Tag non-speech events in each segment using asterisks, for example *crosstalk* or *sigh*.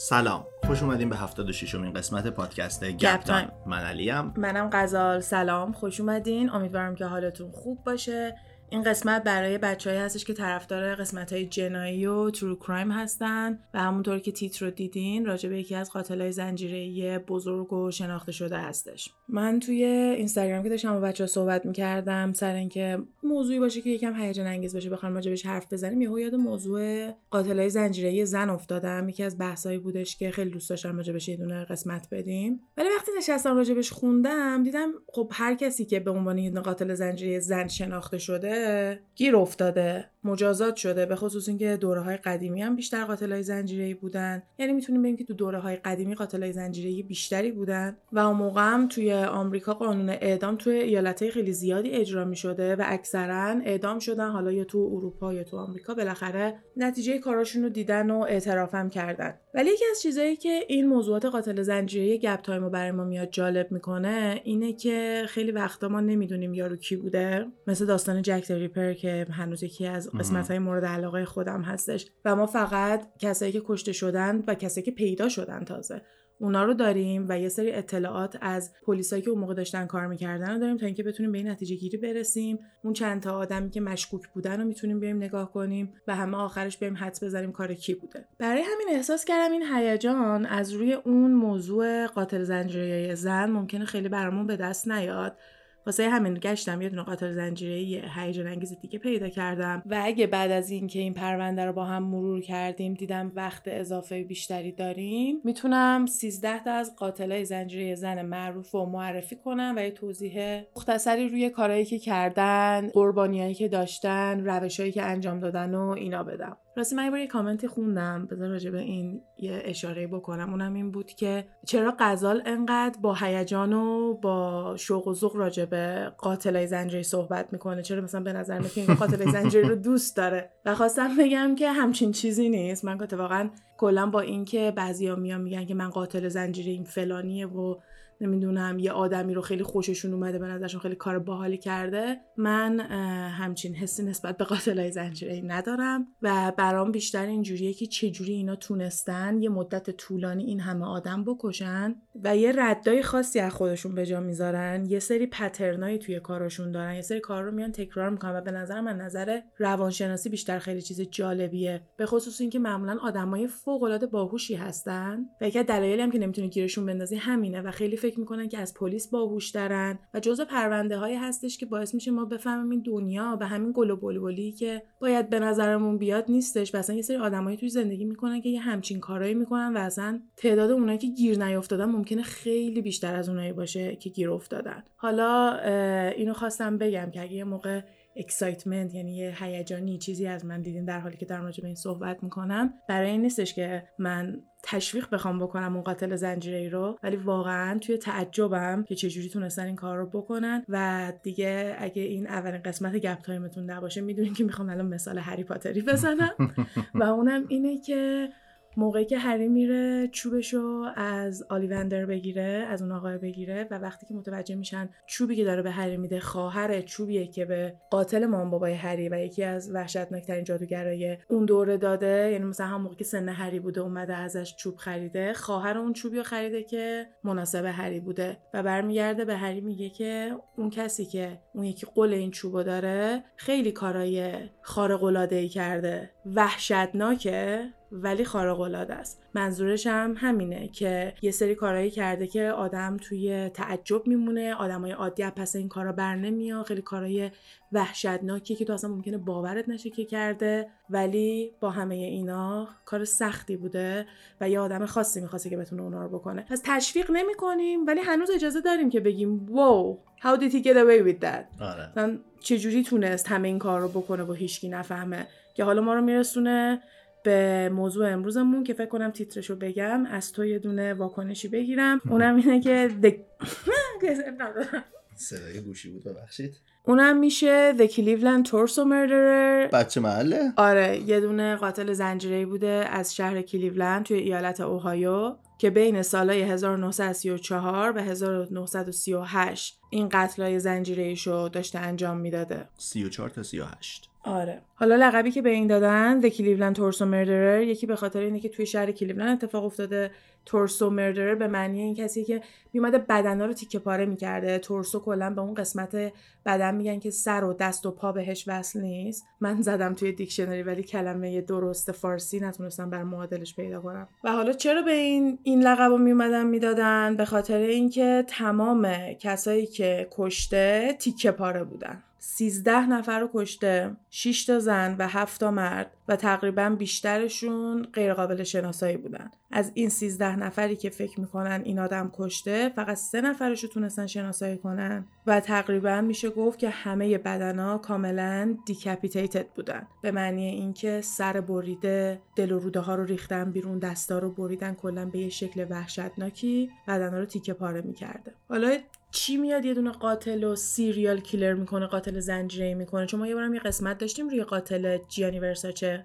سلام. خوش اومدیم به 76 امین قسمت پادکست گپ Time. من علیم. منم غزال. سلام. خوش اومدین. امیدوارم که حالتون خوب باشه. این قسمت برای بچههایی هستش که طرفدار قسمت های جنایی و true crime هستن و همونطور که تیتر رو دیدین راجع به یکی از قاتلای زنجیره بزرگ و شناخته شده هستش. من توی اینستاگرام که داشتم با بچه ها صحبت می‌کردم سر اینکه موضوعی باشه که یکم هیجان انگیز باشه بخوام راجبش حرف بزنیم یهو یاد موضوع قاتلای زنجیره زن افتادم. یکی از بحثایی بودش که خیلی دوست داشتم راجبش یه دونه قسمت بدیم. ولی وقتی نشستم راجبش خوندم دیدم خب هر کسی که به عنوان یه قاتل زنجیره زن شناخته شده گیر افتاده. مجازات شده به خصوص اینکه دوره های قدیمی هم بیشتر قاتل های زنجیره‌ای بودن. یعنی می‌تونیم بگیم که تو دوره های قدیمی قاتل های زنجیره‌ای بیشتری بودن و اون موقع هم توی آمریکا قانون اعدام توی ایالت خیلی زیادی اجرا می شده و اکثرا اعدام شدن حالا یا تو اروپا یا تو آمریکا بالاخره نتیجه کاراشون رو دیدن و اعترافم کردن. ولی یکی از چیزهایی که این موضوعات قاتل زنجیره‌ای گپ تایم رو برای ما میاد جالب می‌کنه اینه که خیلی وقتا ما نمی‌دونیم یارو کی بوده. مثل داستان جک ریپر که هنوز یکی از قسمت های مورد علاقه خودم هستش. و ما فقط کسایی که کشته شدن و کسایی که پیدا شدن تازه اونا رو داریم و یه سری اطلاعات از پلیسایی که اون موقع داشتن کار می‌کردن رو داریم تا اینکه بتونیم به این نتیجه گیری برسیم. اون چند تا آدمی که مشکوک بودن رو می‌تونیم بیایم نگاه کنیم و همه آخرش بیایم حدس بزنیم کار کی بوده. برای همین احساس کردم این هیجان از روی اون موضوع قاتل زنجیره زن ممکنه خیلی برامون به دست نیاد. واسه همین گشتم یه دونه قاتل زنجیره هیجان انگیز دیگه پیدا کردم. و اگه بعد از اینکه این پرونده رو با هم مرور کردیم دیدم وقت اضافه بیشتری داریم می‌تونم 13 تا از قاتلای زنجیره زن معروف رو معرفی کنم و یه توضیح مختصری روی کارهایی که کردن قربانیایی که داشتن روشهایی که انجام دادن و اینا بدم. راستی من یه کامنتی خوندم بذار راجع به این یه اشاره بکنم. اونم این بود که چرا غزال انقدر با هیجان و با شوق و ذوق راجع به قاتلای زنجیری صحبت می‌کنه؟ چرا مثلا به نظر میاد این قاتل زنجیری رو دوست داره؟ و خواستم بگم که همچین چیزی نیست. من واقعا کلا با اینکه بعضیا میان میگن که من قاتل زنجیره این فلانیه و نمی‌دونم یه آدمی رو خیلی خوششون اومده به نظرشون خیلی کار باحالی کرده. من همچین حسی نسبت به قاتلای زنجیره ندارم و برام بیشتر اینجوریه که چجوری اینا تونستن یه مدت طولانی این همه آدم بکشن و یه ردای خاصی از خودشون به جا می‌ذارن. یه سری پترنایی توی کاراشون دارن. یه سری کار رو میان تکرار می‌کنن و به نظر من نظر روانشناسی بیشتر خیلی چیز جالبیه. به خصوص اینکه معمولا آدمای فوق العاده باهوشی هستن و یکی دلایلی هم که نمی‌تونی گیرشون بندازی همینه و خیلی فکر می‌کنن که از پلیس باهوش دارن و جزء پرونده هایی هستش که باعث میشه ما بفهمیم این دنیا به همین گل و بلبلی که باید به نظرمون بیاد نیستش و اصلا یه سری آدمایی توی زندگی می‌کنن که یه همچین کارایی می‌کنن و اصلا تعداد اونایی که گیر نیافتادن ممکنه خیلی بیشتر از اونایی باشه که گیر افتادن. حالا اینو خواستم بگم که اگه یه موقع excitement یعنی یه هیجانی چیزی از من دیدین در حالی که در راجع به این صحبت می‌کنم. برای این نیستش که من تشویق بخوام بکنم اون قاتل زنجیره رو ولی واقعا توی تعجبم که چجوری تونستن این کار رو بکنن. و دیگه اگه این اولین قسمت گپ تایمتون نباشه می‌دونین که می‌خوام الان مثال هری پاتری بزنم. *laughs* و اونم اینه که موقعی که هری میره چوبشو از آلیوندر بگیره از اون آقای بگیره و وقتی که متوجه میشن چوبی که داره به هری میده خواهر چوبیه که به قاتل مام بابای هری و یکی از وحشتناکترین جادوگرای اون دوره داده. یعنی مثلا هم موقعی که سن هری بوده اومده ازش چوب خریده خواهر اون چوبی رو خریده که مناسب هری بوده و برمیگرده به هری میگه که اون کسی که اون یکی قول این چوبو داره خیلی کارای خارق العاده کرده وحشتناکه. ولی خارق العاده است. منظورش هم همینه که یه سری کارهایی کرده که آدم توی تعجب میمونه آدمای عادی پس این کارا بر نمیاد خیلی کارهای وحشتناکی که تو اصلا ممکنه باورت نشه که کرده. ولی با همه اینا کار سختی بوده و یه آدم خاصی می‌خواسته که بتونه اونا رو بکنه. پس تشویق نمی کنیم ولی هنوز اجازه داریم که بگیم واو how did he get away with that? آره. چجوری تونست همه این کار رو بکنه و هیچکی نفهمه؟ که حالا ما رو میرسونه به موضوع امروزمون که فکر کنم تیترشو بگم از تو یه دونه واکنشی بگیرم. اونم اینه که *laughs* صدای گوشی بود ببخشید. اونم میشه The Cleveland Torso Murderer. بچه محله؟ آره یه دونه قاتل زنجیره‌ای بوده از شهر کلیولند توی ایالت اوهایو که بین سالهای 1934 و 1938 این قتلای زنجیره رو داشته انجام می‌داده. 34 تا 38 آره. حالا لقبی که به این دادن The Cleveland Torso Murderer یکی به خاطر اینه که توی شهر کلیولند اتفاق افتاده. تورسو مردرر به معنی این کسی که میومده بدنا رو تیکه پاره می‌کرده. تورسو کلا به اون قسمت بدن میگن که سر و دست و پا بهش وصل نیست. من زدم توی دیکشنری ولی کلمه درست فارسی نتونستم بر معادلش پیدا کنم. و حالا چرا به این این لقب رو میومدن می‌دادن؟ به خاطر اینکه تمام کسایی که کشته تیکه پاره بودن. 13 نفر رو کشته 6 تا زن و 7 تا مرد و تقریبا بیشترشون غیرقابل شناسایی بودن. از این 13 نفری که فکر می‌کنن این آدم کشته فقط سه نفرش رو تونستن شناسایی کنن و تقریبا میشه گفت که همه بدنا کاملا دیکپیتیتد بودن. به معنی اینکه سر بریده دل و روده ها رو ریختن بیرون دستا رو بریدن کلا به یه شکل وحشتناکی بدنا رو تیکه پاره می‌کرده. حالا چی میاد یه دونه قاتل و سیریال کیلر می‌کنه قاتل زنجیره می‌کنه؟ چون ما یه بارم یه قسمت داشتیم روی قاتل جیانی ورساچه.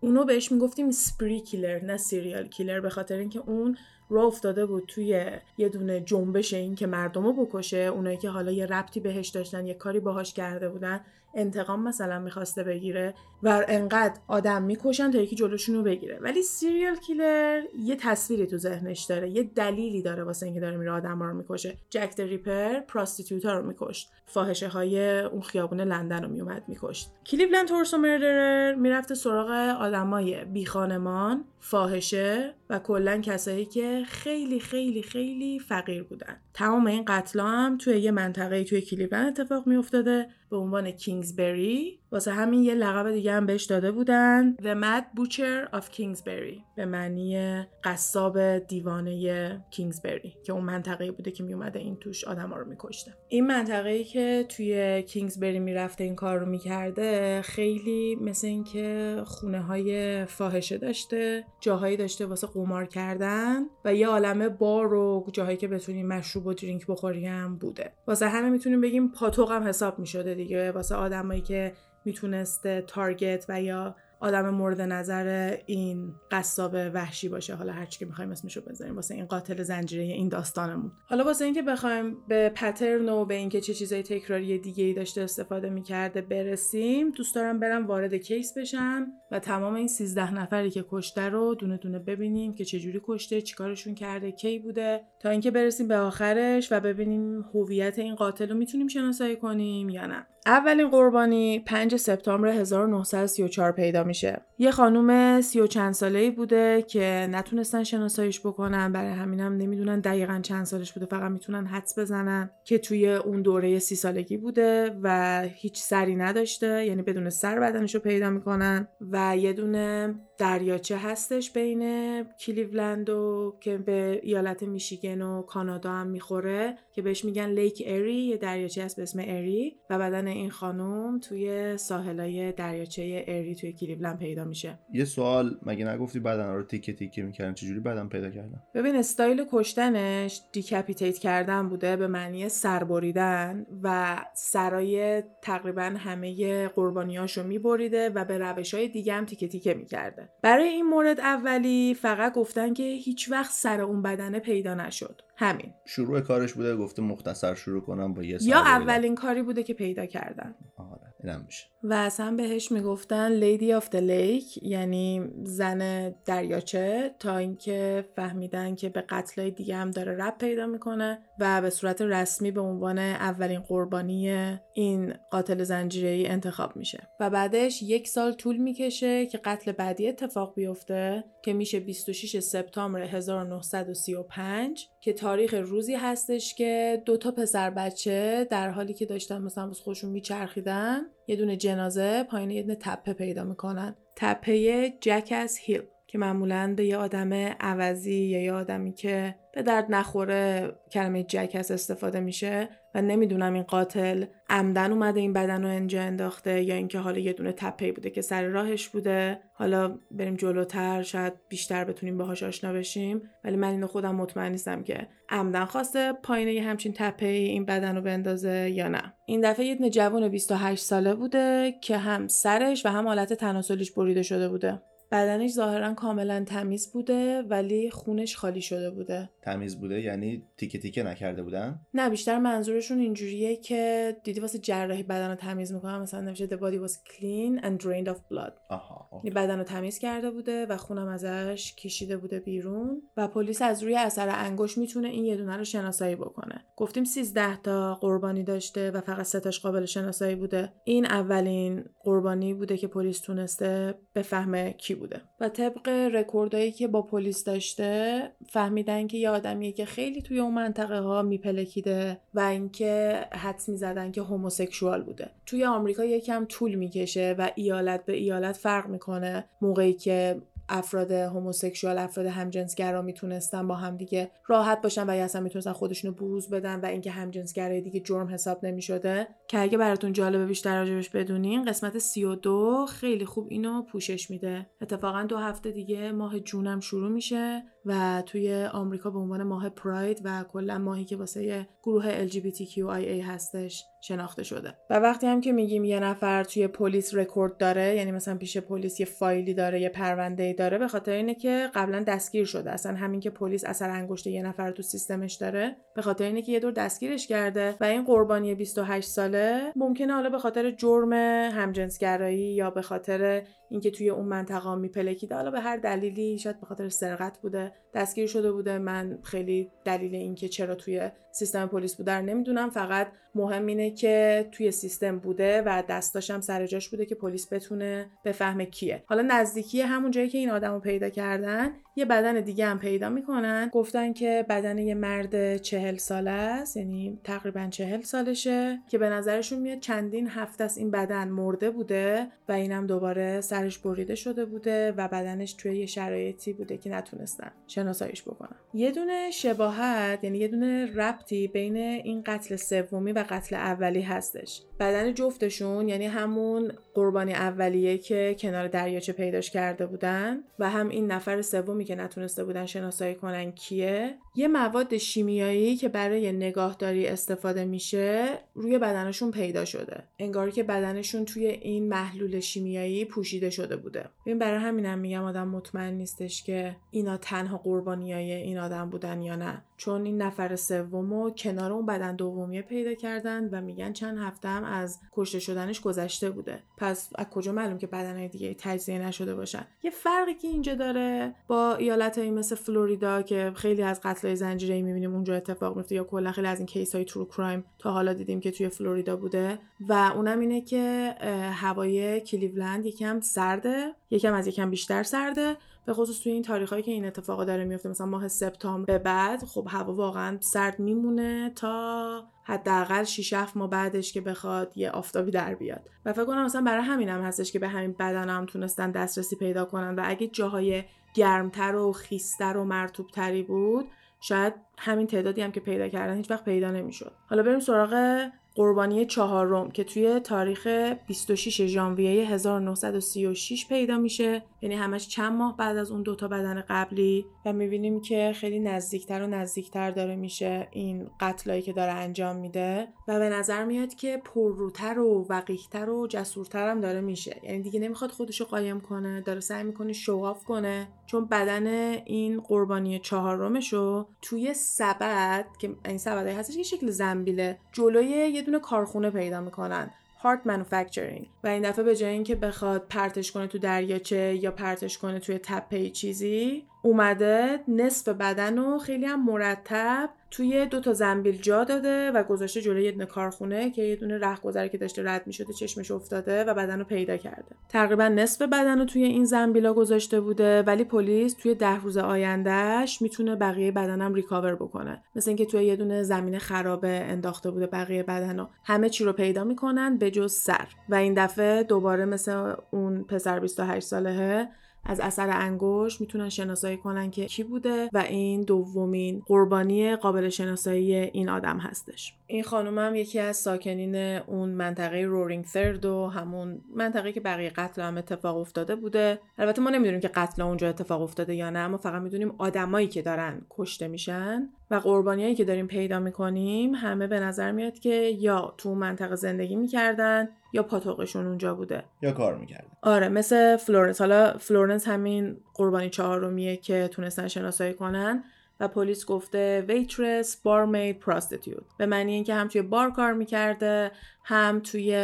اونو بهش می‌گفتیم سپری کیلر نه سیریال کیلر به خاطر اینکه اون رو افتاده بود توی یه دونه جنبش این که مردم رو بکشه اونایی که حالا یه ربطی بهش داشتن یه کاری باهاش کرده بودن. انتقام مثلا می‌خواسته بگیره و انقدر آدم می‌کشن تا یکی جلوشون رو بگیره. ولی سیریال کیلر یه تصویری تو ذهنش داره یه دلیلی داره واسه اینکه داره میره آدم رو می‌کشه. جک ریپر پراستیتوتا رو میکشت. فاحشه های اون خیابون لندن رو میومد میکشت. کلیولند تورسو مردرر می‌رفته سراغ آدمای بی خانمان فاحشه و کلا کسایی که خیلی خیلی خیلی فقیر بودن. تمام این قتل هم توی یه منطقه توی کلیولند اتفاق میافتاده. به عنوان کینگزبری واسه همین یه لقب دیگه هم بهش داده بودن. The Mad Butcher of Kingsbury. به معنی قصاب دیوانه کینگزبری که اون منطقه بوده که میومده این توش آدما رو میکشته. این منطقه که توی کینگزبری می‌رفته این کار رو می‌کرده خیلی مثل اینکه خونه های فاحشه داشته جاهایی داشته واسه قمار کردن و یه عالمه بار و جاهایی که بتونیم مشروب و درینک بخوریم بوده. واسه همه می‌تونیم بگیم پاتوق هم حساب می‌شده دیگه واسه آدمایی که می‌تونسته تارگت و یا آدم مورد نظر این قصاب وحشی باشه. حالا هرچی که می‌خوایم اسمشو بذاریم واسه این قاتل زنجیره این داستانمون. حالا واسه اینکه بخوایم به پترن و به اینکه چه چیزای تکراری دیگه ای داشته استفاده می‌کرده برسیم دوست دارم برم وارد کیس بشم و تمام این 13 نفری که کشته رو دونه دونه ببینیم که چجوری کشته چیکارشون کرده کی بوده. تا اینکه برسیم به آخرش و ببینیم هویت این قاتل رو می‌تونیم شناسایی کنیم یا نه. اولین قربانی 5 سپتامبر 1934 پیدا میشه. یه خانوم سی و چند ساله ای بوده که نتونستن شناساییش بکنن برای همینم نمی‌دونن دقیقا چند سالش بوده فقط می‌تونن حدس بزنن که توی اون دوره سی سالگی بوده و هیچ سری نداشته یعنی بدون سر بدنش پیدا می‌کنن و یه دونه دریاچه هستش بین کلیولند و که به ایالت میشیگن و کانادا هم می‌خوره که بهش میگن لیک اری یه دریاچه هست به اسم اری و بدن این خانم توی ساحلای دریاچه اری توی کلیولند پیدا میشه. یه سوال مگه نگفتی بدن رو تیکه تیکه می‌کردن؟ چجوری بدن پیدا کردن؟ ببین استایل کشتنش decapitate کردن بوده به معنی سر بریدن و سرای تقریبا همه قربانیاشو میبریده و به روش های دیگه هم تیکه تیکه می‌کرده. برای این مورد اولی فقط گفتن که هیچ وقت سر اون بدنه پیدا نشد. همین. شروع کارش بوده گفته مختصر شروع کنم با یه یا اولین کاری بوده که پیدا کردن. آره. اینم میشه. و اصلا بهش می‌گفتن Lady of the Lake یعنی زن دریاچه تا اینکه فهمیدن که به قتلای دیگه هم داره ربط پیدا می‌کنه و به صورت رسمی به عنوان اولین قربانی این قاتل زنجیره انتخاب میشه. و بعدش یک سال طول می‌کشه که قتل بعدی اتفاق بیفته که میشه 26 سپتامبر 1935 که تاریخ روزی هستش که دو تا پسر بچه در حالی که داشتن مثلا بس خودشون میچرخیدن یه دونه جنازه پایین یه دونه تپه پیدا می‌کنن. تپه جکس هیل که معمولا به یه آدم عوضی یا یه آدمی که به درد نخوره کلمه جکس استفاده میشه و نمی‌دونم این قاتل عمدن اومده این بدن رو اینجا انداخته یا اینکه حالا یه دونه تپه بوده که سر راهش بوده. حالا بریم جلوتر شاید بیشتر بتونیم باهاش آشنا بشیم. ولی من اینو خودم مطمئن نیستم که عمدن خواسته پایین یه همچین تپه این بدن رو بندازه یا نه. این دفعه یه جوان 28 ساله بوده که هم سرش و هم حالت تناسلیش بریده شده بوده. بدنش ظاهرا کاملا تمیز بوده ولی خونش خالی شده بوده. تمیز بوده؟ یعنی تیکه تیکه نکرده بودن؟ نه بیشتر منظورشون اینجوریه که دیدی واسه جراحی بدن رو تمیز می‌کنن مثلا نمیشه the body was clean and drained of blood آها یعنی بدن رو تمیز کرده بوده و خونم ازش کشیده بوده بیرون و پلیس از روی اثر انگشت می‌تونه این یه دونه رو شناسایی بکنه. گفتیم 13 تا قربانی داشته و فقط سه تاش قابل شناسایی بوده. این اولین قربانی بوده که پلیس تونسته بفهمه کی بوده. و طبق رکوردایی که با پلیس داشته فهمیدن که یه آدمیه که خیلی توی اون منطقه ها میپلکیده و اینکه حدس می‌زدن که هوموسکشوال بوده. توی آمریکا یکم طول می‌کشه و ایالت به ایالت فرق می‌کنه موقعی که افراد هوموسکشوال افراد همجنسگرا می‌تونستن با هم دیگه راحت باشن و یا اصلا می‌تونستن خودشونو بروز بدن و اینکه همجنسگرایی دیگه جرم حساب نمی‌شده. که اگه براتون جالبه بیشتر راجبش بدونین قسمت 32 خیلی خوب اینو پوشش میده. اتفاقا دو هفته دیگه ماه جونم شروع میشه. و توی آمریکا به عنوان ماه پراید و کلا ماهی که واسه گروه LGBTQIA هستش شناخته شده. و وقتی هم که میگیم یه نفر توی پلیس رکورد داره یعنی مثلا پیش پلیس یه فایلی داره یه پرونده داره به خاطر اینه که قبلا دستگیر شده. اصلا همین که پلیس اثر انگشت یه نفر تو سیستمش داره به خاطر اینه که یه دور دستگیرش کرده و این قربانی 28 ساله ممکنه حالا به خاطر جرم همجنسگرایی یا به خاطر اینکه توی اون منطقه میپلکیده حالا به هر دلیلی شاید به خاطر سرقت بوده دستگیر شده بوده. من خیلی دلیل اینکه چرا توی سیستم پلیس بوده رو نمی‌دونم فقط مهم اینه که توی سیستم بوده و دستاشم سر جاش بوده که پلیس بتونه بفهمه کیه. حالا نزدیکی همون جایی که این آدم رو پیدا کردن یه بدن دیگه هم پیدا می‌کنن. گفتن که بدن یه مرد چهل ساله است یعنی تقریبا چهل سالشه که به نظرشون میاد چندین هفته است این بدن مرده بوده و اینم دوباره سرش بریده شده بوده و بدنش توی یه شرایطی بوده که نتونستن شناساییش بکنن. یه دونه شباهت یعنی یه دونه ربطی بین این قتل سومی و قتل اولی هستش. بدن جفتشون یعنی همون قربانی اولیه که کنار دریاچه پیداش کرده بودن و هم این نفر سومی که نتونسته بودن شناسایی کنن کیه یه مواد شیمیایی که برای نگاهداری استفاده میشه روی بدنشون پیدا شده. انگار که بدنشون توی این محلول شیمیایی پوشیده شده بوده. این برای همینم میگم آدم مطمئن نیستش که اینا تنها قربانیای این آدم بودن یا نه. چون این نفر سومو کنار اون بدن دومیه پیدا کردن و میگن چند هفته هم از کشته شدنش گذشته بوده. پس از کجا معلوم که بدنهای دیگه تجزیه نشده باشن؟ یه فرقی که اینجا داره با ایالتهایی مثل فلوریدا که خیلی از قتلای زنجیره‌ای می‌بینیم اونجا اتفاق میفته یا کلا خیلی از این کیس های ترو کرایم تا حالا دیدیم که توی فلوریدا بوده. و اونم اینه که هوای کلیولند یکم سرده یکم از یکم بیشتر سرده. به خصوص توی این تاریخایی که این اتفاقا داره میفته مثلا ماه سپتامبر به بعد خب هوا واقعا سرد میمونه تا حداقل 6 7 ماه بعدش که بخواد یه آفتابی در بیاد. و فکر کنم مثلا برای همینم هم هستش که به همین بدن هم تونستن دسترسی پیدا کنن. و اگه جاهای گرمتر و خیستر و مرتوبتری بود شاید همین تعدادی هم که پیدا کردن هیچ وقت پیدا نمی‌شد. حالا بریم سراغ قربانی چهارم که توی تاریخ 26 ژانویه 1936 پیدا میشه. یعنی همش چند ماه بعد از اون دوتا بدن قبلی. و می‌بینیم که خیلی نزدیکتر و نزدیکتر داره میشه این قتلایی که داره انجام میده. و به نظر میاد که پرروتر و وقیحتر و جسورتر هم داره میشه. یعنی دیگه نمی‌خواد خودشو قایم کنه داره سعی می‌کنه شواف کنه. چون بدن این قربانی چهارمشو توی سبد که این سبدهایی هستش که شکل زنبیله. جلوی یه دونه کارخونه پیدا می‌کنن هارت مانوفکچرینگ و این دفعه به جای اینکه بخواد پرتش کنه تو دریاچه یا پرتش کنه توی تپه چیزی اومده نصف بدن و خیلی هم مرتب توی دو تا زنبیل جا داده و گذاشته جلوی یه دونه کارخونه که یه دونه رهگذر که داشته رد می‌شده چشمش افتاده و بدن رو پیدا کرده. تقریبا نصف بدن رو توی این زنبیلا گذاشته بوده ولی پلیس توی ده روز آیندهش می‌تونه بقیه بدنم ریکاور بکنه. مثل اینکه توی یه دونه زمین خرابه انداخته بوده بقیه بدن رو همه چی رو پیدا می‌کنن به جز سر. و این دفعه دوباره مثل اون پسر 28 ساله از اثر انگشت می‌تونن شناسایی کنن که کی بوده و این دومین قربانی قابل شناسایی این آدم هستش. این خانم هم یکی از ساکنین اون منطقه Roaring Third و همون منطقه که بقیه قتل هم اتفاق افتاده بوده. البته ما نمی‌دونیم که قتل اونجا اتفاق افتاده یا نه ما فقط می‌دونیم آدمایی که دارن کشته میشن و قربانیایی که داریم پیدا می‌کنیم همه به نظر میاد که یا تو منطقه زندگی می‌کردن یا پاتوقشون اونجا بوده. یا کار می‌کردن. آره مثل فلورنس. حالا فلورنس همین قربانی چهارمیه که تونستن شناسایی کنن. و پلیس گفته waitress barmaid prostitute به معنی اینکه هم توی بار کار می‌کرده هم توی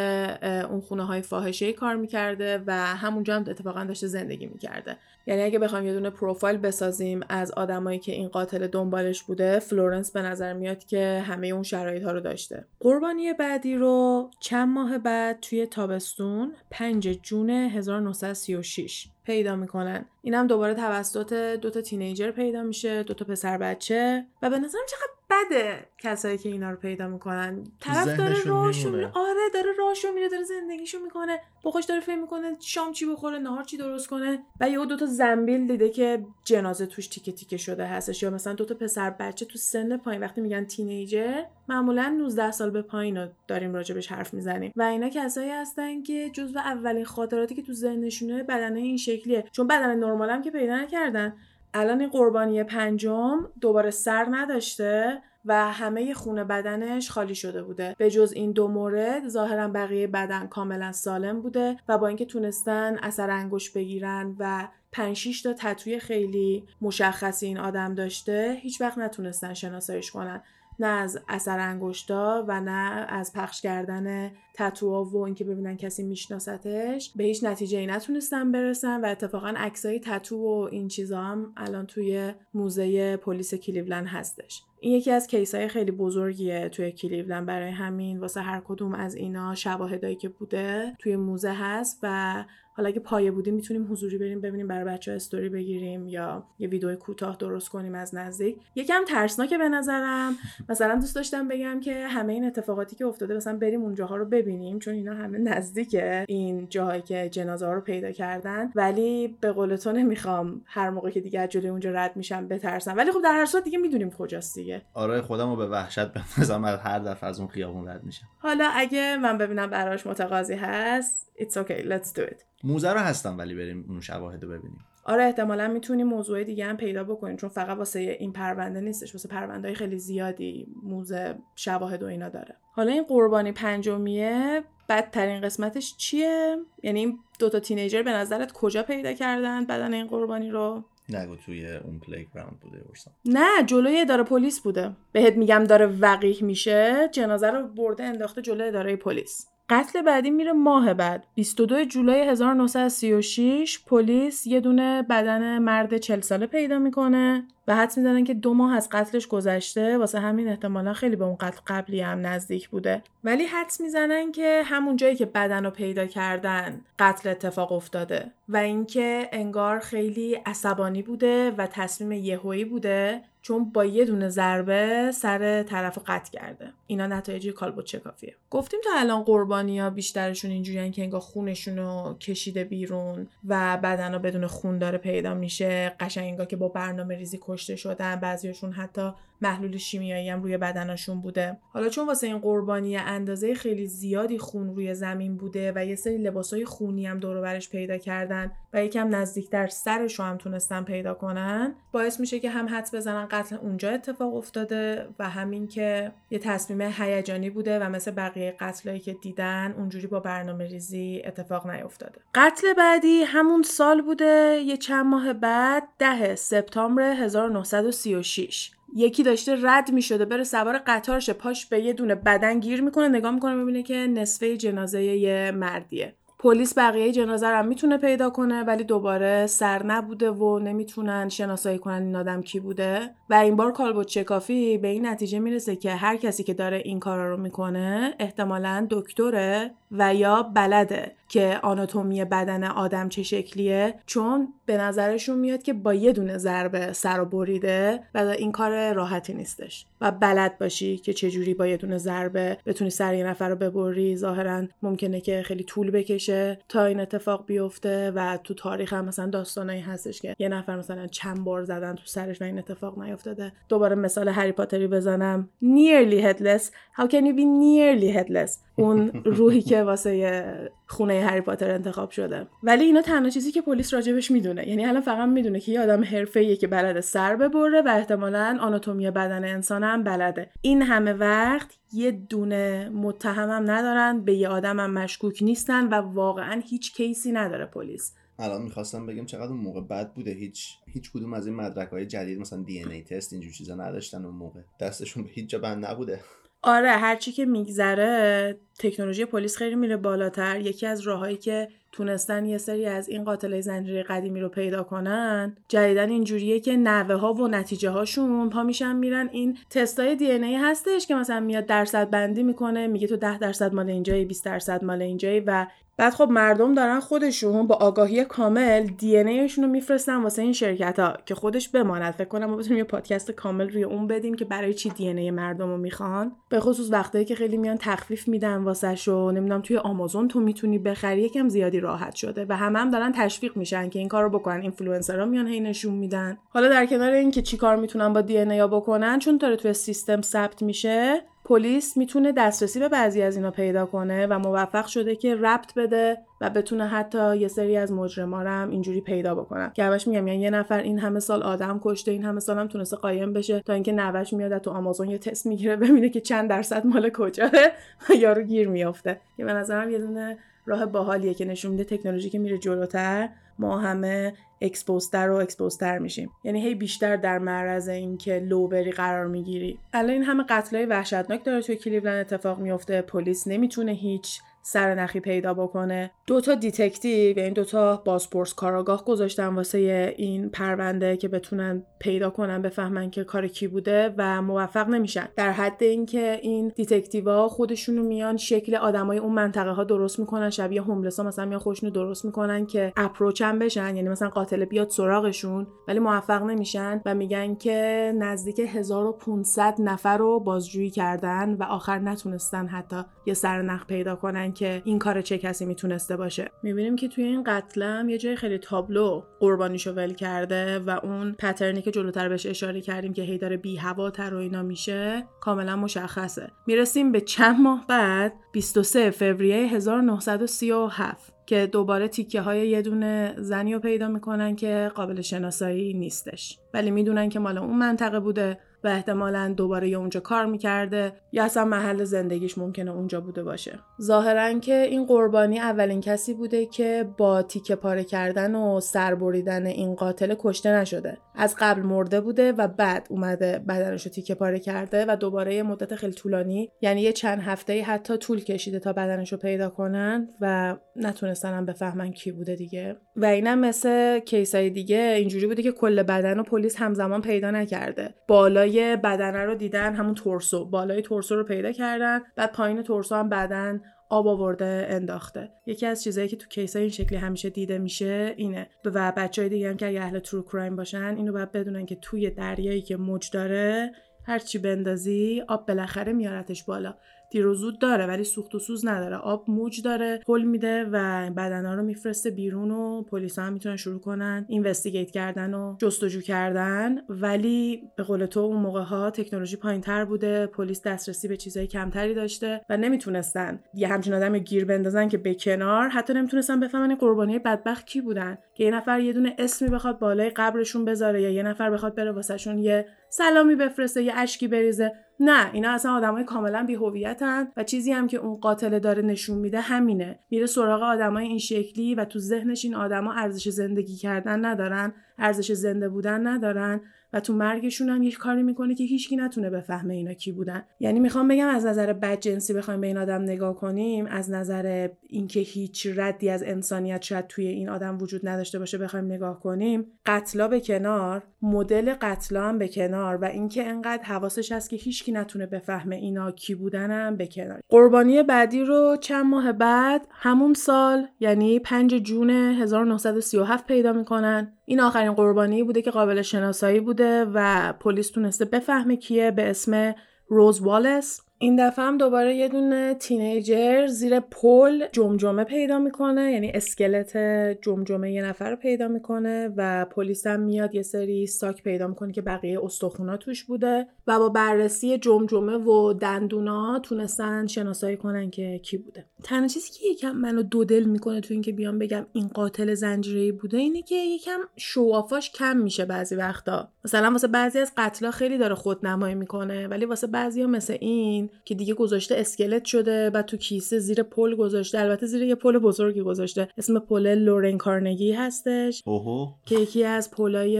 اون خونه های فاحشه کار می‌کرده و همونجا هم اتفاقا داشته زندگی می‌کرده. یعنی اگه بخوام یه دونه پروفایل بسازیم از آدمایی که این قاتل دنبالش بوده فلورنس به نظر میاد که همه اون شرایط ها رو داشته. قربانی بعدی رو چند ماه بعد توی تابستون 5 June 1936 پیدا می‌کنن. اینم دوباره توسط دوتا teenager پیدا میشه دوتا پسر بچه. و به نظرم چقدر بده کسایی که اینا رو پیدا می‌کنن. طرف داره راهشو آره داره راهشو میره داره زندگیشو می‌کنه. بخوش داره فکر می‌کنه شام چی بخوره نهار چی درست کنه. و یهو دوتا زنبیل دیده که جنازه توش تیکه تیکه شده هستش. یا مثلا دوتا پسر بچه تو سن پایین وقتی میگن تینیجر معمولا 19 سال به پایین رو داریم راجبش حرف می‌زنیم. و اینا کسایی هستن که جزو اولین خاطراتی که تو ذهنشونه بدنه این شکلیه. چون بدن نرمالم که پیدا نکردن. الان قربانی پنجم دوباره سر نداشته و همه خونه بدنش خالی شده بوده. به جز این دو مورد ظاهرا بقیه بدن کاملا سالم بوده و با اینکه تونستن اثر انگشت بگیرن و 5 تا تتوی خیلی مشخصی این آدم داشته هیچ وقت نتونستن شناساییش کنن. نه از اثر انگشتا و نه از پخش کردن تتوها و اینکه ببینن کسی میشناستش به هیچ نتیجه ای نتونستن برسن و اتفاقا عکسای تتو و این چیزا هم الان توی موزه پلیس کلیولند هستش. این یکی از کیسای خیلی بزرگیه توی کلیولند برای همین واسه هر کدوم از اینا شواهدایی که بوده توی موزه هست و حالا اگه پایه بودیم می‌تونیم حضوری بریم ببینیم برای بچه ها استوری بگیریم یا یه ویدیو کوتاه درست کنیم از نزدیک. یکم ترسناکه به نظرم. *laughs* مثلا دوست داشتم بگم که همه این اتفاقاتی که افتاده مثلا بریم اونجاها رو ببینیم چون اینا همه نزدیکه این جاهایی که جنازه ها رو پیدا کردن. ولی به قول تو نمی‌خوام هر موقع که دیگه جلوی اونجا رد میشم بترسم. ولی خب در هر صورت دیگه می‌دونیم کجاست دیگه. آره خودم رو به وحشت بندازم هر دفعه از اون خیابون رد میشم. حالا اگه من ببینم براش متقاضی هست it's okay let's do it. موزه رو هستم ولی بریم اون شواهد رو ببینیم. آره احتمالا می‌تونیم موضوع دیگه هم پیدا بکنیم چون فقط واسه این پرونده نیستش واسه پرونده خیلی زیادی موزه شواهد و اینا داره. حالا این قربانی پنجمیه بدترین قسمتش چیه؟ یعنی این دوتا تینیجر به نظرت کجا پیدا کردن بدن این قربانی رو؟ نگو توی اون پلی بوده نه جلوی اداره پلیس بوده. بهت میگم داره وقیح میشه جنازه رو برده انداخته جلوی اداره پلیس. قتل بعدی میره ماه بعد 22 جولای 1936 پلیس یه دونه بدن مرد 40 ساله پیدا می‌کنه و حد می‌زنن که دو ماه از قتلش گذشته. واسه همین احتمالا خیلی به اون قتل قبلی هم نزدیک بوده. ولی حدس می‌زنن که همون جایی که بدن رو پیدا کردن قتل اتفاق افتاده و اینکه انگار خیلی عصبانی بوده و تصمیم یهویی بوده چون با یه دونه ضربه سر طرف قطع کرده. اینا نتایج چه کافیه گفتیم تا الان قربانی ها بیشترشون اینجوریان که انگار خونشون رو کشیده بیرون و بدن بدون خون داره پیدا میشه. قشنگ انگار که با برنامه ریزی کشته شدن. بعضیشون حتی محلول شیمیایی هم روی بدنشون بوده. حالا چون واسه این قربانی اندازه خیلی زیادی خون روی زمین بوده و یه سری لباسای خونی هم دور برش پیدا کردن و یکم نزدیکتر سرش رو هم تونستن پیدا کنن باعث میشه که هم حدس بزنن قتل اونجا اتفاق افتاده و همین که یه تصمیم هیجانی بوده و مثل بقیه قتلایی که دیدن اونجوری با برنامه ریزی اتفاق نیفتاده. قتل بعدی همون سال بوده یه چند ماه بعد ده سپتامبر 1936 یکی داشته رد می شده بره سوار قطارشه پاش به یه دونه بدن گیر می‌کنه نگاه می‌کنه ببینه که نصفه جنازه یه مردیه. پلیس بقیه جنازه رو می‌تونه پیدا کنه ولی دوباره سر نبوده و نمی‌تونن شناسایی کنن این آدم کی بوده. و این بار کالبوت چکافی به این نتیجه می‌رسه که هر کسی که داره این کارا رو می‌کنه احتمالا دکتره. و یا بلده که آناتومی بدن آدم چه شکلیه؟ چون به نظرشون میاد که با یه دونه ضربه سر و بریده و این کار راحتی نیستش. و بلد باشی که چجوری با یه دونه ضربه بتونی سر یه نفر رو ببری. ظاهرا ممکنه که خیلی طول بکشه تا این اتفاق بیفته و تو تاریخ هم مثلا داستانایی هستش که یه نفر مثلا چند بار زدن تو سرش و این اتفاق نیفتاده. دوباره مثال هری پاتری بزنم. Nearly headless. How can you be nearly headless? اون روحی که که واسه خونه هری پاتر انتخاب شده. ولی اینا تنها چیزی که پلیس راجبش می‌دونه. یعنی الان فقط می‌دونه که یه آدم حرفه‌ایه که بلده سر ببره و احتمالا آناتومی بدن انسان هم بلده. این همه وقت یه دونه متهمم ندارن به یه آدمم مشکوک نیستن و واقعا هیچ کیسی نداره پلیس. الان می‌خواستم بگم چقدر اون موقع بد بوده. هیچ هیچ کدوم از این مدرک های جدید مثلا دی ای تست اینجور چیزا نداشتن اون موقع. دستشون به هیچ جا بند نبوده. آره هرچی که میگذره تکنولوژی پلیس خیلی میره بالاتر. یکی از راههایی که تونستن یه سری از این قاتلای زنجیره قدیمی رو پیدا کنن جدیدن اینجوریه که نوه ها و نتیجه هاشون پا میشن میرن این تستای دی ای هستش که مثلا میاد درصد بندی می‌کنه میگه تو 10 درصد مال اینجایی 20 درصد مال اینجایی و بعد خب مردم دارن خودشون با آگاهی کامل DNA رو میفرستن واسه این شرکت ها که خودش بماند. فکر کنم ما بتونیم یه پادکست کامل روی اون بدیم که برای چی DNA مردم رو می‌خوان. به خصوص وقتایی که خیلی میان تخفیف میدن واسه شو نمی‌دونم توی آمازون تو می‌تونی بخری یکم زیادی راحت شده. و همه هم دارن تشویق میشن که این کارو بکنن. اینفلوئنسرها میان هی نشون میدن. حالا در کنار اینکه چیکار می‌تونن با DNA بکنن چون داره توی سیستم ثبت میشه پلیس می‌تونه دسترسی به بعضی از اینا پیدا کنه و موفق شده که ربط بده و بتونه حتی یه سری از مجرما هم اینجوری پیدا بکنن. که همش میگم یعنی یه نفر این همه سال آدم کشته این همه سال هم تونسته قایم بشه تا اینکه نوه‌ش میاد تو آمازون یه تست می‌گیره ببینه که چند درصد مال کجاست. *laughs* یارو گیر میافته. که به نظرم یه دونه راه باحالیه که نشون میده تکنولوژی که میره جلوتر ما همه expose تر و expose تر میشیم. یعنی هی بیشتر در معرض اینکه لو بری قرار می‌گیری. الان این همه قتلای وحشتناک داره توی کلیولند اتفاق میفته پلیس نمی‌تونه هیچ سرنخی پیدا بکنه. دو تا detective یعنی دو تا بازپرس کاراگاه گذاشتن واسه این پرونده که بتونن پیدا کنن بفهمن که کار کی بوده و موفق نمیشن. در حد اینکه این detective ا خودشونو میان شکل آدمای اون منطقه ها درست می‌کنن شبیه homeless ا مثلا میان خودشونو درست می‌کنن که approach هم بشن یعنی مثلا قاتل بیاد سراغشون ولی موفق نمیشن و میگن که نزدیک 1500 نفر رو بازجویی کردن و آخر نتونستن حتی یه سرنخ پیدا کنن که این کار چه کسی می‌تونسته باشه. می‌بینیم که توی این قتلم یه جای خیلی تابلو قربانیشو ول کرده و اون پترنی که جلوتر بهش اشاره کردیم که هی داره بی هواتر و اینا میشه کاملا مشخصه. می‌رسیم به چند ماه بعد 23 فوریه 1937 که دوباره تیکه های یه دونه زنی رو پیدا می‌کنن که قابل شناسایی نیستش. ولی می‌دونن که مال اون منطقه بوده و احتمالا دوباره یا اونجا کار می‌کرده یا اصلا محل زندگیش ممکنه اونجا بوده باشه. ظاهرا که این قربانی اولین کسی بوده که با تیکه پاره کردن و سربریدن این قاتل کشته نشده. از قبل مرده بوده و بعد اومده بدنش رو تیکه پاره کرده و دوباره یه مدت خیلی طولانی یعنی یه چند هفته حتی طول کشیده تا بدنش رو پیدا کنن و نتونستن هم بفهمن کی بوده دیگه. و اینم مثل کیسای دیگه اینجوری بوده که کل بدن و پلیس همزمان پیدا نکرده. بالای بدنه رو دیدن همون تورسو بالای تورسو رو پیدا کردن بعد پایین تورسو هم بدن آب آورده انداخته. یکی از چیزهایی که تو case این شکلی همیشه دیده میشه اینه. و بچه های دیگه هم که اهل true crime باشن اینو باید بدونن که توی دریایی که موج داره هرچی بندازی آب بالاخره میارتش بالا. دیر و زود داره ولی سوخت و سوز نداره. آب موج داره هل میده و بدنا رو میفرسته بیرون و پلیس هم می‌تونن شروع کنن investigate کردن و جستجو کردن. ولی به قول تو اون موقع ها تکنولوژی پایین تر بوده پلیس دسترسی به چیزهای کمتری داشته و نمی‌تونستن یه همچین آدم گیر بندازن که به کنار. حتی نمی‌تونستن بفهمن قربانی بدبخت کی بودن. که یه نفر یه دونه اسمی بخواد بالای قبرشون بذاره یا یه نفر بخواد بره واسهشون یه سلامی بفرسته یه اشکی بریزه. نه اینا اصلا آدمای کاملا بیهویتن و چیزی هم که اون قاتل داره نشون میده همینه. میره سراغ آدمای این شکلی و تو ذهنش این آدما ارزش زندگی کردن ندارن ارزش زنده بودن ندارن. تو مرگشون هم یک کاری می‌کنه که هیچکی نتونه بفهمه اینا کی بودن. یعنی می‌خوام بگم از نظر بد جنسی بخوایم به این آدم نگاه کنیم از نظر اینکه هیچ ردی از انسانیت شاید توی این آدم وجود نداشته باشه بخوایم نگاه کنیم قتلا به کنار مدل قتلا هم به کنار و اینکه انقدر حواسش هست که هیچکی نتونه بفهمه اینا کی بودنم به کنار. قربانی بعدی رو چند ماه بعد همون سال یعنی 5 جون 1937 پیدا می‌کنن. این آخرین قربانی بوده که قابل شناسایی بوده و پلیس تونسته بفهمه کیه به اسم روز والس. این دفعه هم دوباره یه دونه تینیجر زیر پل جمجمه پیدا می‌کنه یعنی اسکلت جمجمه یه نفر رو پیدا می‌کنه و پلیس هم میاد یه سری ساک پیدا می‌کنه که بقیه استخونا توش بوده. و با بررسی جمجمه و دندونا تونستن شناسایی کنن که کی بوده. تنها چیزی که یکم منو دو دل می‌کنه تو اینکه بیام بگم این قاتل زنجیره‌ای بوده اینه که یکم شوافاش کم میشه بعضی وقتا. مثلا واسه بعضی از قتلا خیلی داره خود نمایی می‌کنه ولی واسه بعضیا مثل این که دیگه گذاشته اسکلت شده بعد تو کیسه زیر پل گذاشته. البته زیر یه پل بزرگی گذاشته. اسم پل لورن کارنگی هستش. اوهو. که یکی از پلای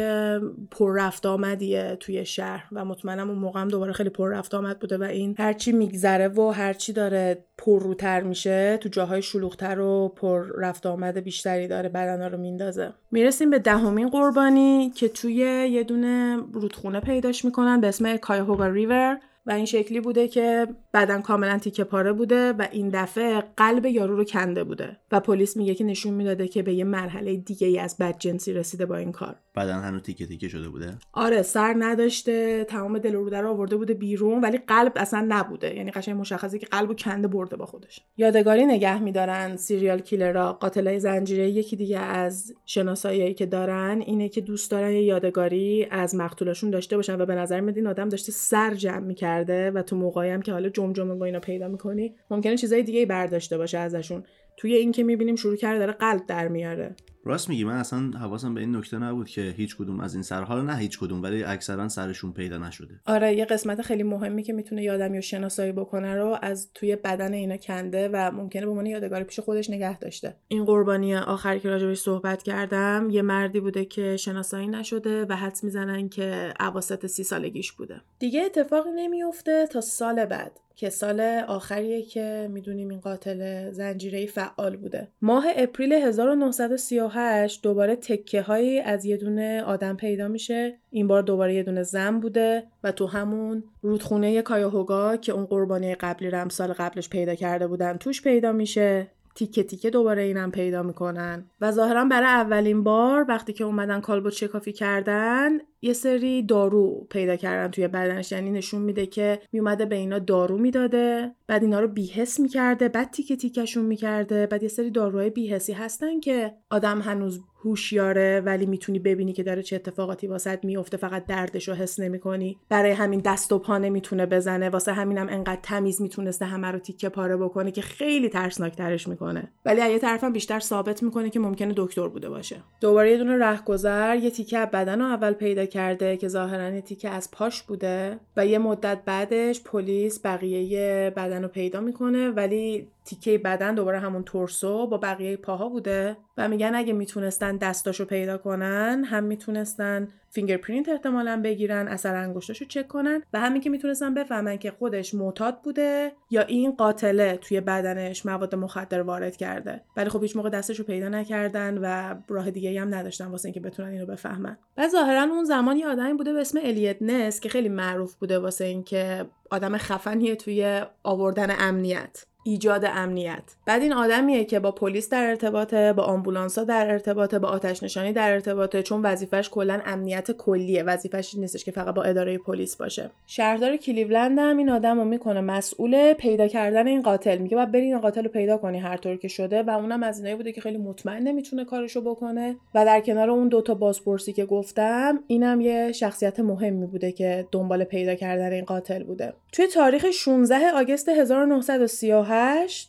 پر رفت آمدیه توی شهر و مطمئنم اون موقع هم دوباره خیلی پر رفت آمد بوده و این هرچی میگذره و هرچی داره پرروتر میشه تو جاهای شلوغتر و پر رفت آمد بیشتری داره بدنا رو میندازه. می‌رسیم به دهمین قربانی که توی یه دونه رودخونه پیداش می‌کنن به اسم کایهوگا ریور. و این شکلی بوده که بدن کاملا تیکه پاره بوده و این دفعه قلب یارو رو کنده بوده و پلیس میگه که نشون می‌داده که به یه مرحله دیگه ای از بدجنسی رسیده با این کار. بدن هنوز تیکه تیکه شده بوده؟ آره سر نداشته تمام دل روده رو آورده بوده بیرون ولی قلب اصلا نبوده. یعنی قشنگ مشخصه که قلبو کنده برده با خودش. یادگاری نگه میدارن سیریال کیلرها قاتلای زنجیره. یکی دیگه از شناسایی که دارن اینه که دوست دارن یه یادگاری از مقتولاشون داشته باشن و به نظر میاد این آدم داشته سر جمع می‌کرده و تو موقعی هم که حالا جمجمه با اینا پیدا می‌کنی ممکنه چیزای دیگه برداشته باشه ازشون. توی این که می‌بینیم شروع کرده داره قلب در میاره. راست میگی من اصلا حواسم به این نکته نبود که هیچ کدوم از این سرها نه هیچ کدوم ولی اکثرا سرشون پیدا نشده. آره یه قسمت خیلی مهمی که می‌تونه یادم یا شناسایی بکنه رو از توی بدن اینا کنده و ممکنه به عنوان یادگاری پیش خودش نگه داشته. این قربانی آخری که راجبش صحبت کردم یه مردی بوده که شناسایی نشده و حدس می‌زنن که اواسط سی سالگیش بوده. دیگه اتفاقی نمیفته تا سال بعد. که سال آخریه که می‌دونیم این قاتل زنجیره فعال بوده. ماه اپریل 1938 دوباره تکه هایی از یه دونه آدم پیدا میشه. این بار دوباره یه دونه زن بوده و تو همون رودخونه کایاهوگا که اون قربانی قبلی رم سال قبلش پیدا کرده بودن توش پیدا میشه. تیکه تیکه دوباره اینم پیدا می‌کنن. و ظاهرا برای اولین بار وقتی که اومدن کالبوت شکافی کردن یه سری دارو پیدا کردن توی بدنش. یعنی نشون میده که میومده به اینا دارو می‌داده بعد اینا رو بیحس می‌کرده بعد تیکه تیکشون می‌کرده بعد یه سری داروهای بیحسی هستن که آدم هنوز هوشیاره ولی می‌تونی ببینی که داره چه اتفاقاتی واست میفته فقط دردش رو حس نمی‌کنی. برای همین دست و پا نمی‌تونه بزنه. واسه همینم انقدر تمیز می‌تونسته همه رو تیکه پاره بکنه که خیلی ترسناکترش می‌کنه. ولی از یه طرفم بیشتر ثابت می‌کنه که ممکنه دکتر بوده باشه. دوباره یه دونه رهگذر یه تیکه بدن رو اول پیدا کرده که ظاهرا تیکه از پاش بوده و یه مدت بعدش پلیس بقیه بدن رو پیدا می‌کنه. ولی تیکه بدن دوباره همون torso با بقیه پاها بوده و میگن اگه می‌تونستن دستاشو پیدا کنن هم می‌تونستن fingerprint احتمالا بگیرن اثر انگشتاشو چک کنن و همین که می‌تونستن بفهمن که خودش معتاد بوده یا این قاتله توی بدنش مواد مخدر وارد کرده. ولی خب هیچ موقع دستشو پیدا نکردن و راه دیگه هم نداشتن واسه اینکه بتونن اینو بفهمن. و ظاهرا اون زمان یه آدمی بوده به اسم الیت نس که خیلی معروف بوده واسه اینکه آدم خفنیه توی آوردن امنیت. ایجاد امنیت. بعد این آدمیه که با پلیس در ارتباطه با آمبولانسا در ارتباطه با آتش نشانی در ارتباطه چون وظیفش کلا امنیت کلیه. وظیفش نیستش که فقط با اداره پلیس باشه. شهردار کلیولند هم این آدم رو می‌کنه مسئول پیدا کردن این قاتل. میگه باید برین این قاتل رو پیدا کنی هر طور که شده و اونم از اینایی بوده که خیلی مطمئن نمی‌تونه کارشو بکنه. و در کنار اون دوتا بازپرسی که گفتم اینم یه شخصیت مهمی بوده که دنبال پیدا کردن این قاتل بوده. توی تاریخ 16 آگوست 1938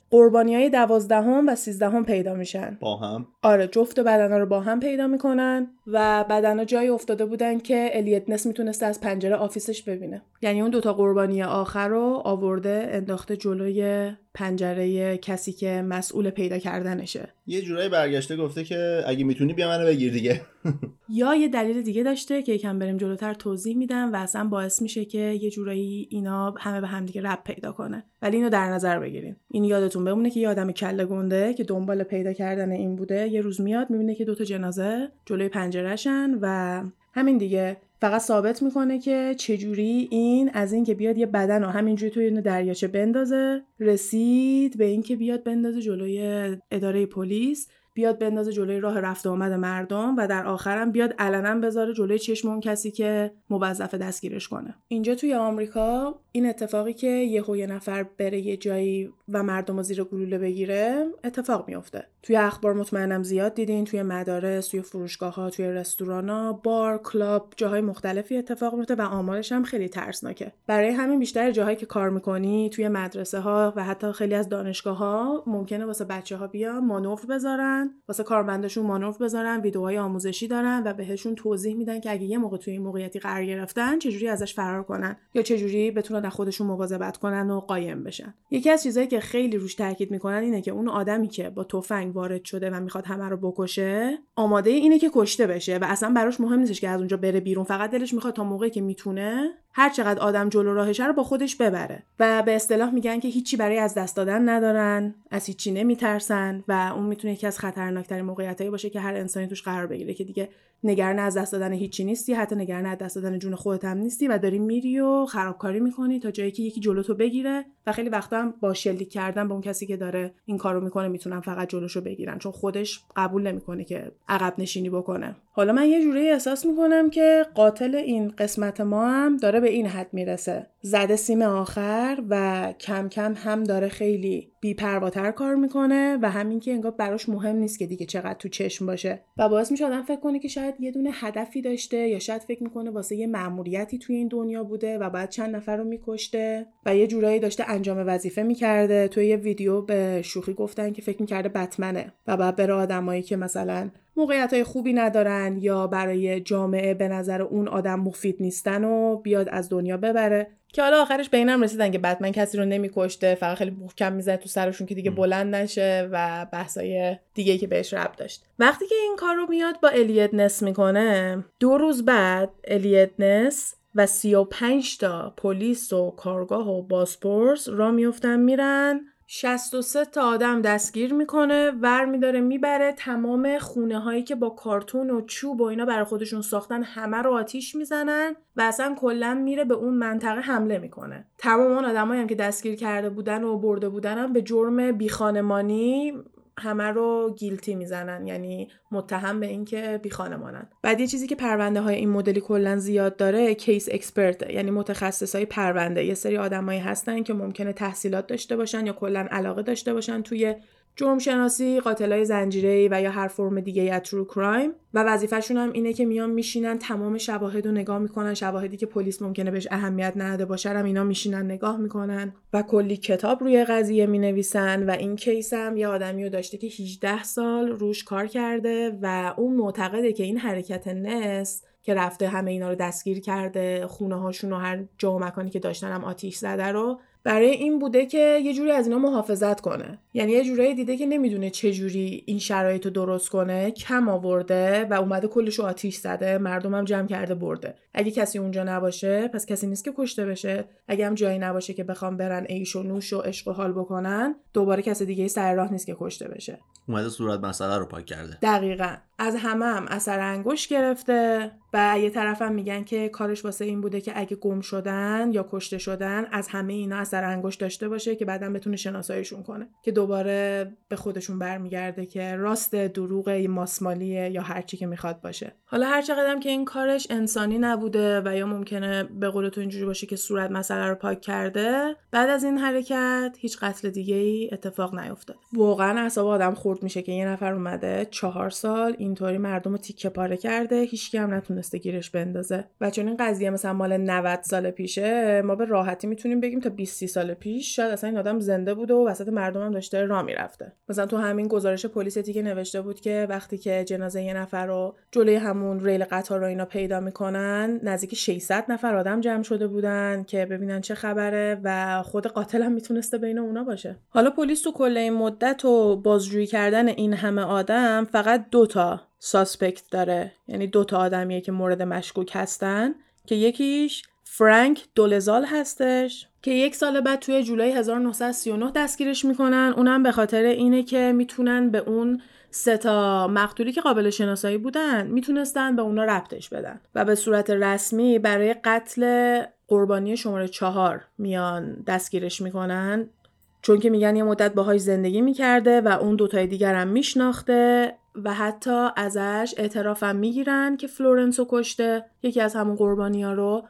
قربانی های دوازدهم و سیزدهم پیدا میشن. با هم. آره جفت بدنا رو با هم پیدا می‌کنن و بدنا جایی افتاده بودن که الیت نس می‌تونسته از پنجره آفیسش ببینه. یعنی اون دوتا قربانی آخر رو آورده انداخته جلوی پنجره کسی که مسئول پیدا کردنشه. یه جورایی برگشته گفته که اگه می‌تونی بیا منو بگیر دیگه. *laughs* یا یه دلیل دیگه داشته که یکم بریم جلوتر توضیح میدم و اصلا باعث میشه که یه جورایی اینا همه به همدیگه رب پیدا کنه. ولی اینو در نظر بگیریم این یادتون بمونه که یه آدم کله گنده که دنبال پیدا کردن این بوده یه روز میاد می‌بینه که دوتا جنازه جلوی پنجرهشن و همین دیگه. فقط ثابت می‌کنه که چجوری این از اینکه بیاد یه بدن رو همینجوری توی دریاچه بندازه رسید به اینکه بیاد بندازه جلوی اداره پلیس بیاد بندازه جلوی راه رفت و آمد مردم و در آخرم بیاد علنا بذاره جلوی چشم اون کسی که موظف دستگیرش کنه. اینجا توی آمریکا این اتفاقی که یهو یه نفر بره یه جایی و مردم رو زیر گلوله بگیره اتفاق میفته توی اخبار مطمئنم زیاد دیدین توی مدارس توی فروشگاه ها توی رستوران ها بار کلاب جاهای مختلفی اتفاق میفته و آمارش هم خیلی ترسناکه. برای همین بیشتر جاهایی که کار می‌کنی توی مدرسه ها و حتی خیلی از دانشگاه ها ممکنه واسه بچه ها بیان مانور بذارن. واسه کارمنداشون مانور بذارن ویدیوهای آموزشی دارن و بهشون توضیح میدن که اگه یه موقع توی این موقعیتی قرار گرفتن چجوری ازش فرار کنن یا چجوری بتونن از خودشون مواظبت کنن و قایم بشن. یکی از چیزهایی که خیلی روش تاکید می‌کنن اینه که اون آدمی که با تفنگ وارد شده و می‌خواد همه رو بکشه آماده اینه که کشته بشه و اصلا براش مهم نیستش که از اونجا بره بیرون فقط دلش می‌خواد تا موقعی که می‌تونه هر چقدر آدم جلو راهشه رو با خودش ببره. و به اصطلاح میگن که هیچی برای از دست دادن ندارن از هیچی نمیترسن و اون می‌تونه یکی از خطرناکترین موقعیتایی باشه که هر انسانی توش قرار بگیره که دیگه نگران از دست دادن هیچی نیستی حتی نگران از دست دادن جون خودت هم نیستی و داری میری و خرابکاری می‌کنی تا جایی که یکی جلوتو بگیره و خیلی وقتا هم با شلیک کردن به اون کسی که داره این کارو می‌کنه می‌تونن فقط جلوشو بگیرن. چون خودش قبول نمی‌کنه که عقب نشینی بکنه. حالا من یه جوری احساس می‌کنم که قاتل این قسمت ما هم داره به این حد می‌رسه. زده سیم آخر و کم کم هم داره خیلی بیپرواتر کار می‌کنه و همین که انگار براش مهم نیست که دیگه چقدر تو چشم باشه. و باعث میشه آدم فکر کنه که شاید یه دونه هدفی داشته یا شاید فکر می‌کنه واسه یه مأموریتی توی این دنیا بوده و بعد چند نفر رو میکشته و یه جورایی داشته انجام وظیفه می‌کرده. توی یه ویدیو به شوخی گفتن که فکر می‌کرده بتمنه و بعد بره آدمایی که مثلا موقعیت های خوبی ندارن یا برای جامعه به نظر اون آدم مفید نیستن و بیاد از دنیا ببره. که حالا آخرش به اینم رسیدن که بتمن کسی رو نمیکشته فقط خیلی محکم می‌زنه تو سرشون که دیگه بلند نشه و بحثای دیگه که بهش رب داشت. وقتی که این کار رو میاد با الیت نس می‌کنه دو روز بعد الیت نس و 35 تا پلیس و کارگاه و باسپورس را میفتن میرن 63 تا آدم دستگیر می‌کنه ور میداره می‌بره تمام خونه هایی که با کارتون و چوب و اینا برای خودشون ساختن همه رو آتیش می‌زنن و اصلا کلا میره به اون منطقه حمله می‌کنه. تمام اون آدمایی هم که دستگیر کرده بودن و برده بودن هم به جرم بیخانمانی همه رو guilty می‌زنن یعنی متهم به اینکه بی خانمانن. بعد یه چیزی که پرونده های این مدلی کلا زیاد داره case expert یعنی متخصص های پرونده. یه سری آدمایی هستن که ممکنه تحصیلات داشته باشن یا کلا علاقه داشته باشن توی جرم شناسی، قاتلای زنجیره و یا هر فرم دیگه از ترو کرایم و وظیفهشون هم اینه که میان میشینن تمام شواهد رو نگاه می‌کنن. شواهدی که پلیس ممکنه بهش اهمیت نداده باشه هم اینا میشینن نگاه می‌کنن. و کلی کتاب روی قضیه می‌نویسن و این کیس هم یه آدمی رو داشته که 18 سال روش کار کرده و اون معتقده که این حرکت نس که رفته همه اینا رو دستگیر کرده خونه هاشون و هر جا و مکانی که داشتن هم آتیش زده رو برای این بوده که یه جوری از اینا محافظت کنه. یعنی یه جوری دیده که نمی‌دونه چه جوری این شرایط رو درست کنه کم آورده و اومده کلش رو آتیش زده مردمم جمع کرده برده. اگه کسی اونجا نباشه پس کسی نیست که کشته بشه. اگه هم جایی نباشه که بخوام برن عیش و نوش و عشق و حال بکنن دوباره کسی دیگه سر راه نیست که کشته بشه. اومده صورت مسئله رو پاک کرده. دقیقا. از همه هم اثر انگوش گرفته و یه طرفم میگن که کارش واسه این بوده که اگه گم شدن یا کشته شدن از همه اینا اثر انگوش داشته باشه که بعدا بتونه شناساییشون کنه. که دوباره به خودشون برمیگرده که راست دروغ ماسمالیه یا هرچی که می‌خواد باشه. حالا هر چقدرم که این کارش انسانی نبوده و یا ممکنه به قول تو اینجوری باشه که صورت مسئله رو پاک کرده بعد از این حرکت هیچ قتل دیگه ای اتفاق نیفتاد واقعا اعصاب آدم خورد میشه که یه نفر اومده چهار سال اینطوری مردم رو تیکه پاره کرده هیچکی هم نتونسته گیرش بندازه. و چون این قضیه مثلا مال 90 سال پیشه ما به راحتی می‌تونیم بگیم تا 20 سال پیش شاید اصلا این آدم زنده بوده و وسط مردم هم داشته راه می‌رفته. مثلا تو همین گزارش پلیسی که نوشته بود که وقتی که جنازه یه نفر رو جلوی همون ریل قطار رو اینا پیدا می‌کنن نزدیک 600 نفر آدم جمع شده بودن که ببینن چه خبره و خود قاتل هم می‌تونسته بین اونا باشه. حالا پلیس تو کل این مدت و بازجویی کردن این همه آدم فقط دوتا ساسپکت داره. یعنی دوتا آدمیه که مورد مشکوک هستن که یکیش فرانک دولزال هستش که یک سال بعد توی جولای 1939 دستگیرش می‌کنن. اونم به خاطر اینه که می‌تونن به اون سه تا مقتولی که قابل شناسایی بودن می‌تونستن به اونا ربطش بدن. و به صورت رسمی برای قتل قربانی شماره چهار میان دستگیرش می‌کنن. چون که میگن یه مدت باهاش زندگی می‌کرده و اون دوتای دیگر هم میشناخته. و حتی ازش اعترافم می‌گیرن که فلورنسو کشته یکی از همون قربانی ها رو.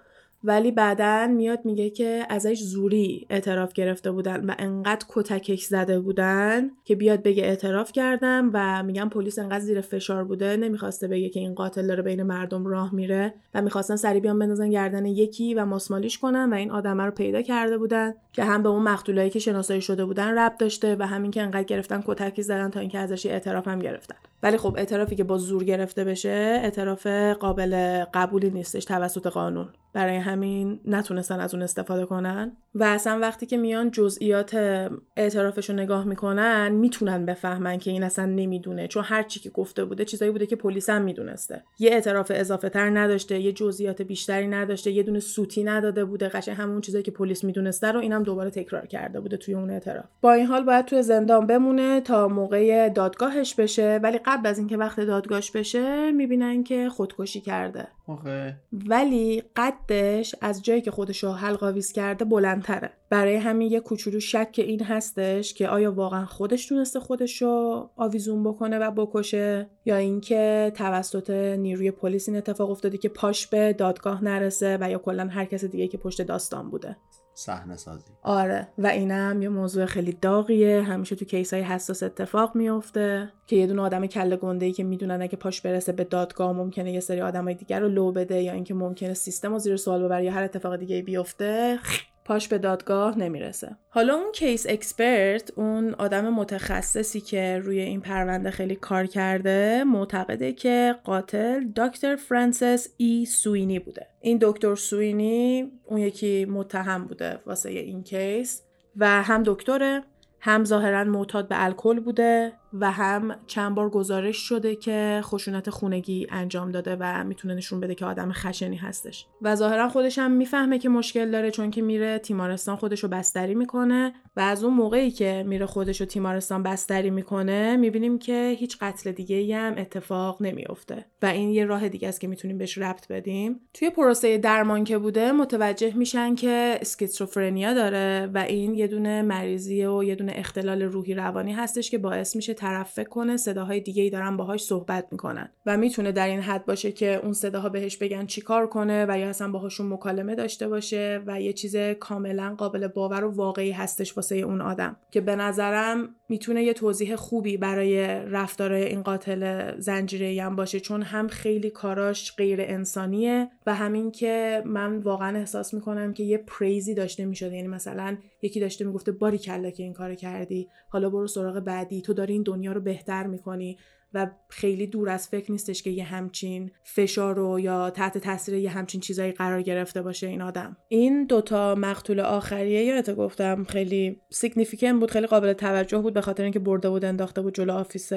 ولی بعدا میاد میگه که ازش زوری اعتراف گرفته بودن و انقدر کتکک زده بودن که بیاد بگه اعتراف کردم و میگم پلیس انقدر زیر فشار بوده نمی‌خواسته بگه که این قاتل داره بین مردم راه میره و می‌خواستن سری بیان بندازن گردن یکی و ماسمالیش کنن و این آدمه رو پیدا کرده بودن که هم به اون مقتولایی که شناسایی شده بودن ربط داشته و همین که انقدر گرفتن کتکی زدن تا اینکه ازش اعتراف هم گرفتن. ولی خب اعترافی که با زور گرفته بشه اعتراف قابل قبولی نیستش توسط قانون. برای همین نتونستن از اون استفاده کنن. و اصلا وقتی که میان جزئیات اعترافش رو نگاه می‌کنن می‌تونن بفهمن که این اصلا نمی‌دونه. چون هر چی که گفته بوده چیزایی بوده که پلیس هم می‌دونسته. یه اعتراف اضافه تر نداشته یه جزئیات بیشتری نداشته یه دونه سوتی نداده بوده. قشنگ همون چیزایی که پلیس می‌دونسته رو اینم دوباره تکرار کرده بوده توی اون اعتراف. با این حال باید توی زندان بمونه تا موقع دادگاهش بشه. ولی قبل از اینکه وقت دادگاهش بشه می‌بینن که خودکشی کرده. ولی قدش از جایی که خودش رو حلقاویز کرده بلندتره. برای همین یه کوچولو شک این هستش که آیا واقعا خودش تونسته خودش رو آویزون بکنه و بکشه یا اینکه توسط نیروی پلیس این اتفاق افتاده که پاش به دادگاه نرسه و یا کلا هر کس دیگه که پشت داستان بوده. صحنه سازی آره. و اینم یه موضوع خیلی داغیه. همیشه تو کیس های حساس اتفاق میفته که یه دونه آدم کله گنده ای که می‌دونن اگه پاش برسه به دادگاه ممکنه یه سری آدمای دیگر رو لو بده یا اینکه ممکنه سیستم رو زیر سوال ببره یا هر اتفاق دیگه بیفته پاش به دادگاه نمی‌رسه. حالا اون case expert اون آدم متخصصی که روی این پرونده خیلی کار کرده معتقده که قاتل دکتر فرانسیس ای سوینی بوده. این دکتر سوینی اون یکی متهم بوده واسه این case و هم دکتره هم ظاهرا معتاد به الکل بوده. و هم چند بار گزارش شده که خشونت خونگی انجام داده و می‌تونه نشون بده که آدم خشنی هستش. و ظاهرا خودش هم می‌فهمه که مشکل داره چون که میره تیمارستان خودش رو بستری می‌کنه و از اون موقعی که میره خودش رو تیمارستان بستری می‌کنه می‌بینیم که هیچ قتل دیگه ای هم اتفاق نمیافته. و این یه راه دیگه است که می‌تونیم بهش ربط بدیم. توی پروسه درمان که بوده متوجه میشن که اسکیزوفرنیا داره و این یه دونه مریضی و یه دونه اختلال روحی روانی هستش که باعث میشه طرف فکر کنه صداهای دیگه ای دارن باهاش صحبت می‌کنن و می‌تونه در این حد باشه که اون صداها بهش بگن چیکار کنه و یا اصلا باهاشون مکالمه داشته باشه و یه چیز کاملا قابل باور و واقعی هستش واسه اون آدم. که به نظرم می‌تونه یه توضیح خوبی برای رفتار این قاتل زنجیره هم باشه چون هم خیلی کاراش غیر انسانیه و همین که من واقعا احساس می‌کنم که یه پریزی داشته می‌شده. یعنی مثلا یکی داشته می‌گفته باری کلا که این کار کردی. حالا برو سراغ بعدی. تو داری این دنیا رو بهتر می‌کنی و خیلی دور از فکر نیستش که یه همچین فشار رو یا تحت تاثیر یه همچین چیزایی قرار گرفته باشه این آدم این دوتا مقتول آخریه یادت گفتم خیلی significant بود خیلی قابل توجه بود به خاطر اینکه برده بود انداخته بود جلو office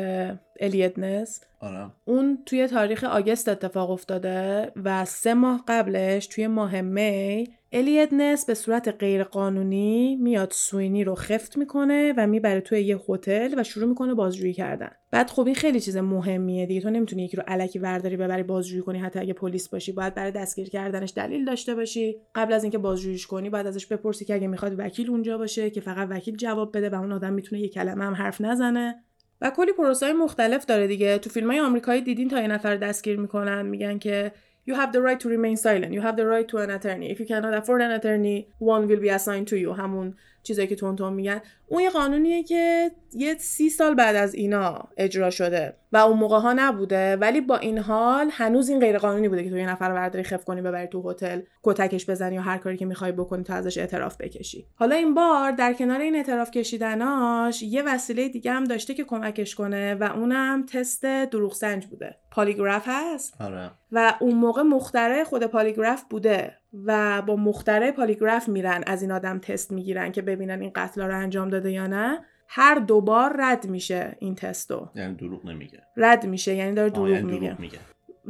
الیوت نس آره. اون توی تاریخ August اتفاق افتاده و سه ماه قبلش توی ماه می الیوت نس به صورت غیرقانونی میاد سوینی رو خفت می‌کنه و می‌بره توی یه هتل و شروع می‌کنه بازجویی کردن. بعد خب این خیلی چیز مهمیه دیگه. تو نمی‌تونی یکی رو الکی ورداری ببری بازجویی کنی حتی اگه پلیس باشی. باید برای دستگیر کردنش دلیل داشته باشی. قبل از اینکه بازجوییش کنی بعد ازش بپرسی که اگه می‌خواد وکیل اونجا باشه که فقط وکیل جواب بده و اون آدم می‌تونه یه کلمه هم حرف نزنه. و کلی پروسه مختلف داره دیگه. تو فیلم های آمریکایی دیدین تا یه نفر دستگیر می‌کنن. میگن که you have the right to remain silent you have the right to an attorney if you cannot afford an attorney one will be assigned to you همون چیزایی که تون تون میگن اون یه قانونیه که یه سی سال بعد از اینا اجرا شده و اون موقع ها نبوده ولی با این حال هنوز این غیر قانونی بوده که تو یه نفر رو برداری خف کنی ببری تو هتل کتکش بزنی یا هر کاری که می‌خوای بکنی تا ازش اعتراف بکشی. حالا این بار در کنار این اعتراف کشیدناش یه وسیله دیگه هم داشته که کمکش کنه و اونم تست دروغ سنج بوده. پالیگراف هست؟ آره. و اون موقع مختره خود پالیگراف بوده و با مختره پالیگراف میرن از این آدم تست می‌گیرن که ببینن این قتل رو انجام داده یا نه هر دوبار رد میشه این تستو. یعنی دروغ نمیگه. رد میشه یعنی داره دروغ, یعنی میگه. دروغ میگه.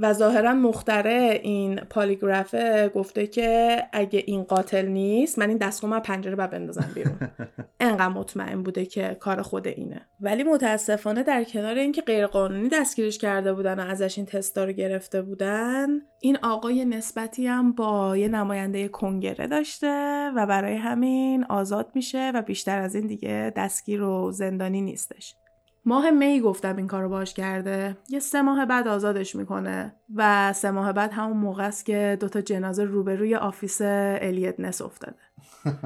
و ظاهرا مختره این پالیگرافه گفته که اگه این قاتل نیست من این دستگاه من پنجره باید بندازم بیرون. *laughs* انقدر مطمئن بوده که کار خود اینه. ولی متاسفانه در کنار اینکه غیرقانونی دستگیرش کرده بودن و ازش این تستا رو گرفته بودن این آقای نسبتی هم با یه نماینده کنگره داشته و برای همین آزاد میشه و بیشتر از این دیگه دستگیر و زندانی نیستش. ماه می گفتم این کارو باش کرده. یه سه ماه بعد آزادش می‌کنه و سه ماه بعد همون موقع است که دوتا جنازه روبروی office الیوت نس افتاده.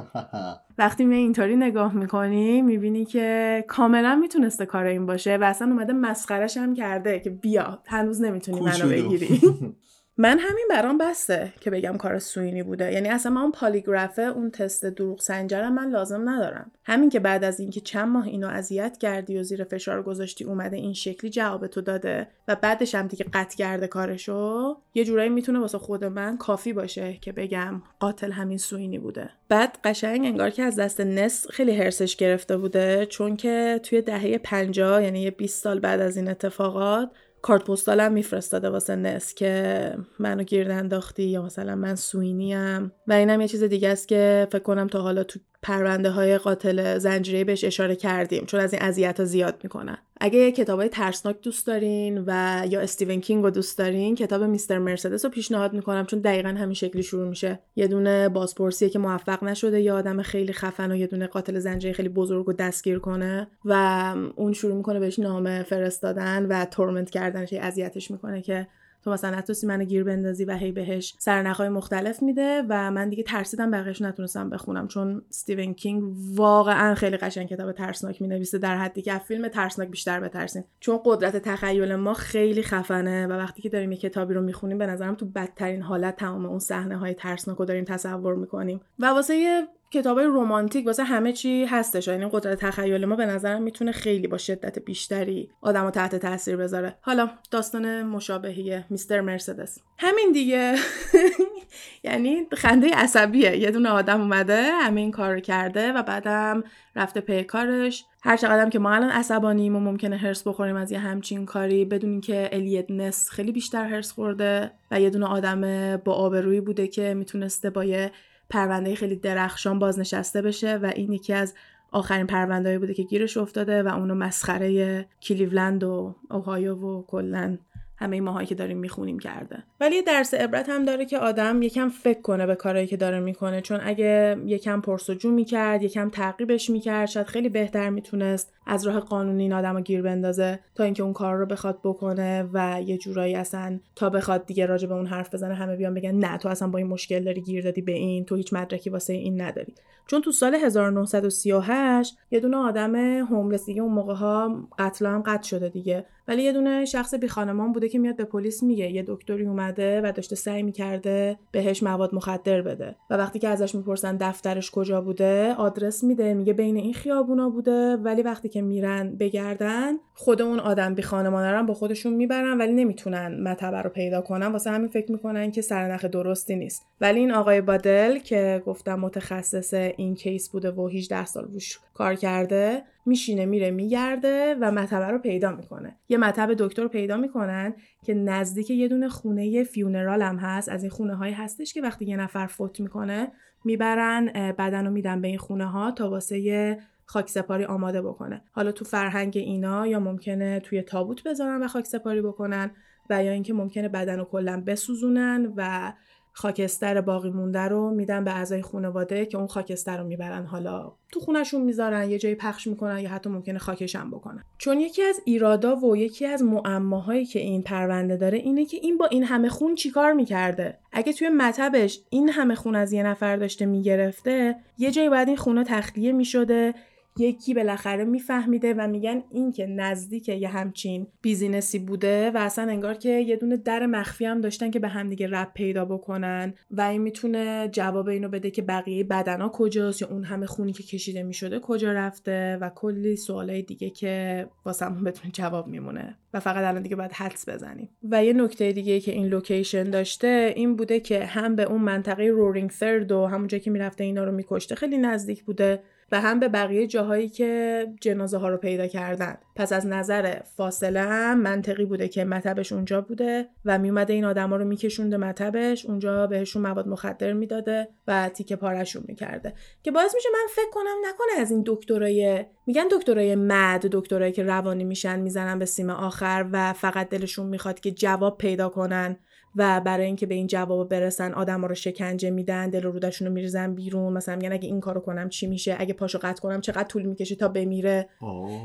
*laughs* وقتی می اینطوری نگاه می‌کنی می‌بینی که کاملا می‌تونسته کار این باشه و اصلا اومده مسخرش هم کرده که بیا هنوز نمی‌تونی منو بگیری. *laughs* من همین برام بسته که بگم کار سوینی بوده. یعنی اصلا من اون پالیگرافه اون تست دروغ سنجرم من لازم ندارم. همین که بعد از اینکه چند ماه اینو اذیت کردی و زیر فشار گذاشتی اومده این شکلی جواب تو داده و بعدش هم دیگه قطع کرده کارشو یه جورایی می‌تونه واسه خود من کافی باشه که بگم قاتل همین سوینی بوده. بعد قشنگ انگار که از دست نس خیلی هرسش گرفته بوده چون که توی دهه 50 یعنی یه 20 سال بعد از این اتفاقات کارت پستالم میفرستاده واسه نس که منو گیرد انداختی یا مثلا من سوینیم. و اینم یه چیز دیگه است که فکر کنم تا حالا تو پرونده های قاتل زنجیره بهش اشاره کردیم چون از این اذیت ها زیاد می‌کنن. اگه کتاب های ترسناک دوست دارین و یا استیون کینگ رو دوست دارین کتاب میستر مرسدس رو پیشنهاد می‌کنم چون دقیقا همین شکلی شروع میشه. یه دونه بازپرسیه که موفق نشده یه آدم خیلی خفن و یه دونه قاتل زنجیره خیلی بزرگ و دستگیر کنه و اون شروع می‌کنه بهش نامه فرستادن و تورمنت کردنش اذیتش می‌کنه که تو مثلا نتونستی منو گیر بندازی و هی بهش سرنخهای مختلف میده و من دیگه ترسیدم بقیهش نتونستم بخونم چون استیون کینگ واقعا خیلی قشنگ کتاب ترسناک می‌نویسه در حدی که فیلم ترسناک بیشتر بترسیم. چون قدرت تخیل ما خیلی خفنه و وقتی که داریم یه کتابی رو می‌خونیم به نظرم تو بدترین حالت تمام اون صحنه های ترسناک رو داریم تصور می‌کنیم. و واسه کتاب رمانتیک واسه همه چی هستش. یعنی قدرت تخیل ما به نظرم می‌تونه خیلی با شدت بیشتری آدم تحت تاثیر بذاره. حالا داستان مشابهی میستر مرسدس. همین دیگه. *laughs* یعنی خنده عصبیه. یه دونه آدم اومده همه این کار رو کرده و بعدم رفته پی کارش. هر چقدرم که ما الان عصبانیم و ممکنه هرس بخوریم از یه همچین کاری بدونین که الیت نس خیلی بیشتر هرس خورده و یه دونه آدم با آبرویی بوده که می‌تونسته با یه پرونده خیلی درخشان بازنشسته بشه و این یکی از آخرین پرونده بوده که گیرش افتاده و اونو مسخره کلیولند و اوهایو و کلا همه ماهایی که داریم می‌خونیم کرده. ولی درس عبرت هم داره که آدم یکم فکر کنه به کارهایی که داره می‌کنه. چون اگه یکم پرسجو می‌کرد یکم تعقیبش می‌کرد شاید خیلی بهتر می‌تونست از راه قانونی این آدم رو گیر بندازه تا اینکه اون کار رو بخواد بکنه و یه جورایی اصلا تا بخواد دیگه راجع به اون حرف بزنه همه بیان بگن نه تو اصلا با این مشکل داری گیر دادی به این تو هیچ مدرکی واسه این نداری. چون تو سال 1938 یه دونه آدم هوملس دیگه اون موقع ها قتل هم قتل شده دیگه. ولی یه دونه شخص بی خانمان بوده که میاد به پلیس میگه. یه دکتری اومده و داشته سعی می‌کرده بهش مواد مخدر بده. و وقتی که ازش می‌پرسن دفترش کجا بوده آدرس میده میگه بین این خیابونا بوده. ولی وقتی که میرن بگردن خود اون آدم بی خانمانه رو با خودشون می‌برن ولی نمی‌تونن مطبع رو پیدا کنن. واسه همین فکر می‌کنن که سرنخ درستی نیست. ولی این آقای بادل که گفتم متخصص این کیس بوده و 18 سال روش کار کرده میشینه میره میگرده و مطبه رو پیدا می‌کنه. یه مطب دکتر پیدا می‌کنن که نزدیک یه دونه خونه فیونرال هم هست. از این خونه هایی هستش که وقتی یه نفر فوت می‌کنه می‌برن بدن رو میدن به این خونه ها تا واسه خاک سپاری آماده بکنه. حالا تو فرهنگ اینا یا ممکنه توی تابوت بذارن و خاک سپاری بکنن و یا اینکه ممکنه بدن رو کلا بسوزونن و خاکستر باقی مونده رو میدن به اعضای خانواده که اون خاکستر رو می‌برن حالا. تو خونشون می‌ذارن یه جایی پخش می‌کنن یا حتی ممکنه خاکش هم بکنن. چون یکی از ایرادا و یکی از معماهایی که این پرونده داره اینه که این با این همه خون چیکار می‌کرده؟ اگه توی مطبش این همه خون از یه نفر داشته می‌گرفته یه جایی باید این خونه تخلیه می‌شده یکی بالاخره میفهمیده و میگن این که نزدیک یه همچین business ی بوده و اصلا انگار که یه دونه در مخفی هم داشتن که به همدیگه ربط پیدا بکنن و این می‌تونه جواب اینو بده که بقیه بدنا کجاست یا اون همه خونی که کشیده می‌شده کجا رفته و کلی سوالای دیگه که واسمون بدون جواب میمونه. و فقط الان دیگه باید حدس بزنیم. و یه نکته دیگه که این location داشته این بوده که هم به اون منطقه Roaring Third و همونجا که می‌رفته اینا رو میکشته خیلی نزدیک بوده. و هم به بقیه جاهایی که جنازه ها رو پیدا کردن. پس از نظر فاصله هم منطقی بوده که مطبش اونجا بوده و میومده این آدما رو میکشونده مطبش اونجا بهشون مواد مخدر می‌داده و تیکه پارشون می‌کرده. که باعث میشه من فکر کنم نکنه از این دکترای میگن دکترای مد دکترایی که روانی میشن می‌زنن به سیم آخر و فقط دلشون می‌خواد که جواب پیدا کنن. و برای اینکه به این جواب برسن آدم رو شکنجه میدن دل و رودشون رو میریزن بیرون. مثلا میگن اگه این کارو کنم چی میشه؟ اگه پاشو قطع کنم چقدر طول می‌کشه تا بمیره؟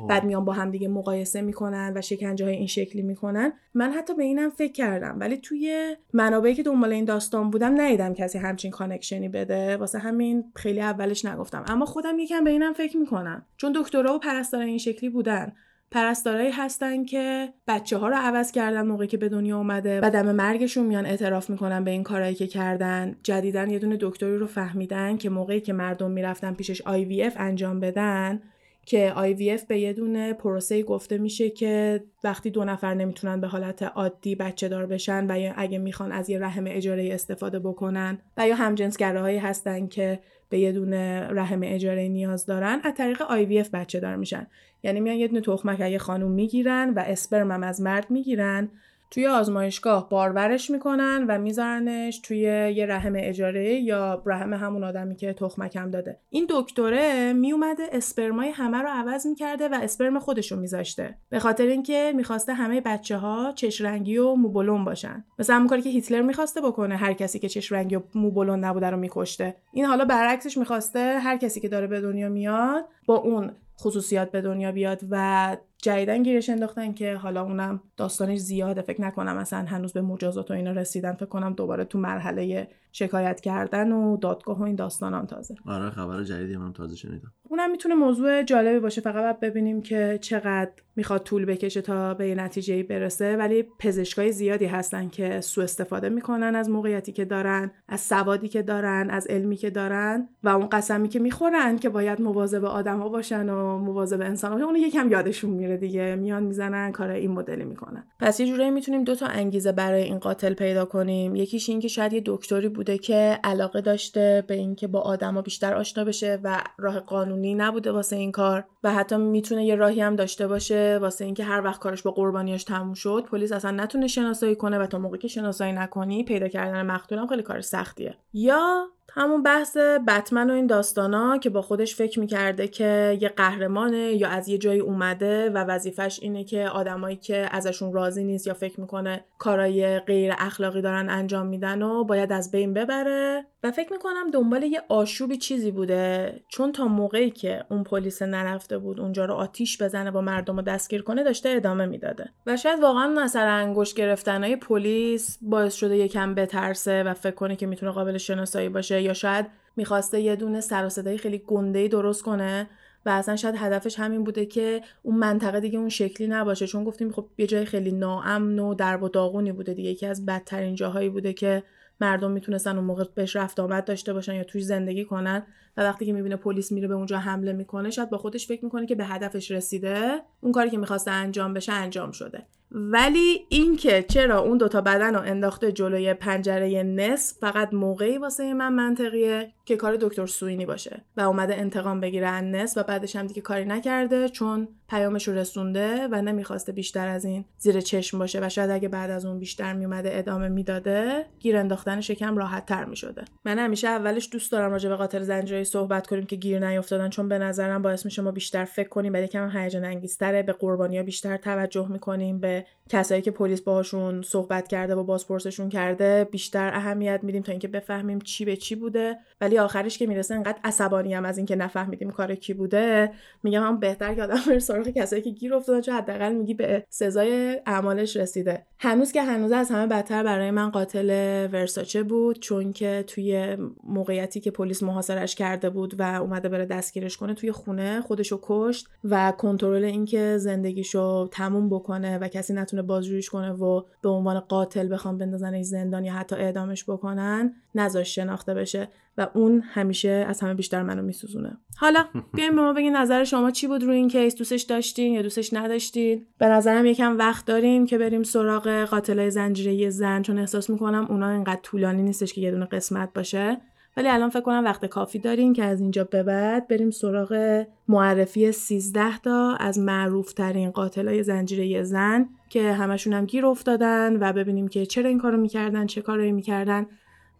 بعد میان با هم دیگه مقایسه می‌کنن و شکنجه های این شکلی می‌کنن. من حتی به اینم فکر کردم ولی توی منابعی که دنبال این داستان بودم ندیدم کسی همچین کانکشنی بده. واسه همین خیلی اولش نگفتم. اما خودم یکم به اینم فکر می‌کنم. چون دکترا و پرستارا این شکلی بودن. پرستارایی هستن که بچه ها رو عوض کردن موقعی که به دنیا اومده و دم مرگشون میان اعتراف می‌کنن به این کارهایی که کردن. جدیدن یه دونه دکتری رو فهمیدن که موقعی که مردم می‌رفتن پیشش IVF انجام بدن که IVF به یه دونه پروسه گفته میشه که وقتی دو نفر نمی‌تونن به حالت عادی بچه دار بشن و یا اگه می‌خوان از یه رحم اجاره استفاده بکنن و یا همجنسگراهایی هستن که به یه دونه رحم اجاره نیاز دارن از طریق IVF بچه دار میشن. یعنی میان یه دونه تخمک یه خانوم می‌گیرن و اسپرم از مرد می‌گیرن توی آزمایشگاه بارورش می‌کنن و میذارنش توی یه رحم اجاره یا رحم همون آدمی که تخمکم داده. این دکتره میومده اسپرمای همه رو عوض می‌کرده و اسپرم خودش رو میذاشته. به خاطر اینکه می‌خواسته همه بچه ها چش رنگی و موبولون باشن. مثلا همون کاری که هیتلر می‌خواسته بکنه هر کسی که چش رنگی و موبولون نبوده رو میکشته. این حالا برعکسش می‌خواسته هر کسی که داره به دنیا میاد با اون خصوصیات به دنیا بیاد و جدیدن گیرش انداختن که حالا اونم داستانش زیاده. فکر نکنم مثلا هنوز به مجازات و اینا رسیدن. فکر کنم دوباره تو مرحله شکایت کردن و دادگاه و این داستانام تازه. آره خبر جدیدی من تازه شنیدم. اونم می‌تونه موضوع جالبی باشه. فقط باید ببینیم که چقدر می‌خواد طول بکشه تا به یه نتیجه برسه. ولی پزشکای زیادی هستن که سوء استفاده می‌کنن از موقعیتی که دارن از سوادی که دارن از علمی که دارن و اون قسمی که می‌خورن که باید مواظب آدما باشن و مواظب انسان باشن. اون یکم یادشون میره دیگه. میان می‌زنن کار این مدلی می‌کنن. پس یه جورایی می‌تونیم دو تا انگیزه برای این قاتل پیدا کنیم. یکیش این که شاید یه دکتری بوده که علاقه داشته به اینکه با آدما بیشتر آشنا بشه و راه قانونی نبوده واسه این کار و حتی می‌تونه یه راهی هم داشته باشه واسه اینکه هر وقت کارش با قربانیاش تموم شد پلیس اصلا نتونه شناسایی کنه و تا موقعی که شناسایی نکنی پیدا کردن مقتولم خیلی کار سختیه. یا همون بحث بتمن و این داستانا که با خودش فکر می‌کرده که یه قهرمانه یا از یه جایی اومده و وظیفش اینه که آدمایی که ازشون راضی نیست یا فکر می‌کنه کارای غیر اخلاقی دارن انجام میدن و باید از بین ببره. و فکر می‌کنم دنبال یه آشوبی چیزی بوده چون تا موقعی که اون پلیس نرفته بود اونجا رو آتیش بزنه با مردم رو دستگیر کنه داشته ادامه می‌داده. و شاید واقعا مثلا انگشت گرفتنهای پلیس باعث شده یکم بترسه و فکر کنه که می‌تونه قابل شناسایی باشه یا شاید می‌خواسته یه دونه سر و صدای خیلی گنده درست کنه و اصلا شاید هدفش همین بوده که اون منطقه دیگه اون شکلی نباشه. چون گفتیم خب یه جای خیلی ناامن و درب و داغونی بوده دیگه یکی از بدترین جاهایی بوده که مردم می‌تونستن اون موقع بهش رفت آمد داشته باشن یا توش زندگی کنن و وقتی که می‌بینه پلیس میره به اونجا حمله می‌کنه شاید با خودش فکر می‌کنه که به هدفش رسیده. اون کاری که می‌خواسته انجام بشه انجام شده. ولی اینکه چرا اون دوتا بدن رو انداخته جلوی پنجره نصف فقط موقعی واسه من منطقیه؟ که کار دکتر سوینی باشه. و اومده انتقام بگیره نصف و بعدش هم دیگه کاری نکرده چون پیامش رو رسونده و نمی‌خواسته بیشتر از این زیر چشم باشه و شاید اگه بعد از اون بیشتر میومده ادامه می‌داده گیر انداختنش یکم راحت تر می‌شده. من همیشه اولش دوست دارم راجع به قاتل زنجیره‌ای صحبت کنیم که گیر نیافتادن چون به نظرم باعث میشه ما بیشتر فکر کنیم بعد یکم هیجان انگیزتره به قربانیا بیشتر توجه می‌کنیم به کسایی که پلیس باهاشون صحبت کرده و بازپرسشون کرده بیشتر اهمیت میدیم تا اینکه بفهمیم چی به چی بوده. ولی آخرش که می‌رسه انقدر عصبانی هم از اینکه نفهمیدیم کار کی بوده میگم هم بهتر که آدم بره سراغ کسایی که گیر افتادن چون حداقل میگی به سزای اعمالش رسیده. هنوز که هنوز از همه بدتر برای من قاتل ورساچه بود چون که توی موقعیتی که پلیس محاصرش کرده بود و اومده بره دستگیرش کنه توی خونه خودشو کشت و کنترل اینکه زندگیشو تموم بکنه و کسی نتونه بازجوییش کنه و به عنوان قاتل بخوام بندازنش زندان یا حتی اعدامش بکنن نذاش شناخته بشه. و اون همیشه از همه بیشتر منو میسوزونه. حالا بیایم به ما بگین نظر شما چی بود روی این کیس؟ دوستش داشتین یا دوستش نداشتین؟ به نظرم یکم وقت داریم که بریم سراغ قاتلای زنجیره زن چون احساس می‌کنم اونا اینقدر طولانی نیستش که یه دونه قسمت باشه. ولی الان فکر کنم وقت کافی داریم که از اینجا به بعد بریم سراغ معرفی 13 تا از معروف ترین قاتلای زنجیره زن که همشون هم گیر افتادن و ببینیم که چرا این کارو می‌کردن چه کارایی می‌کردن.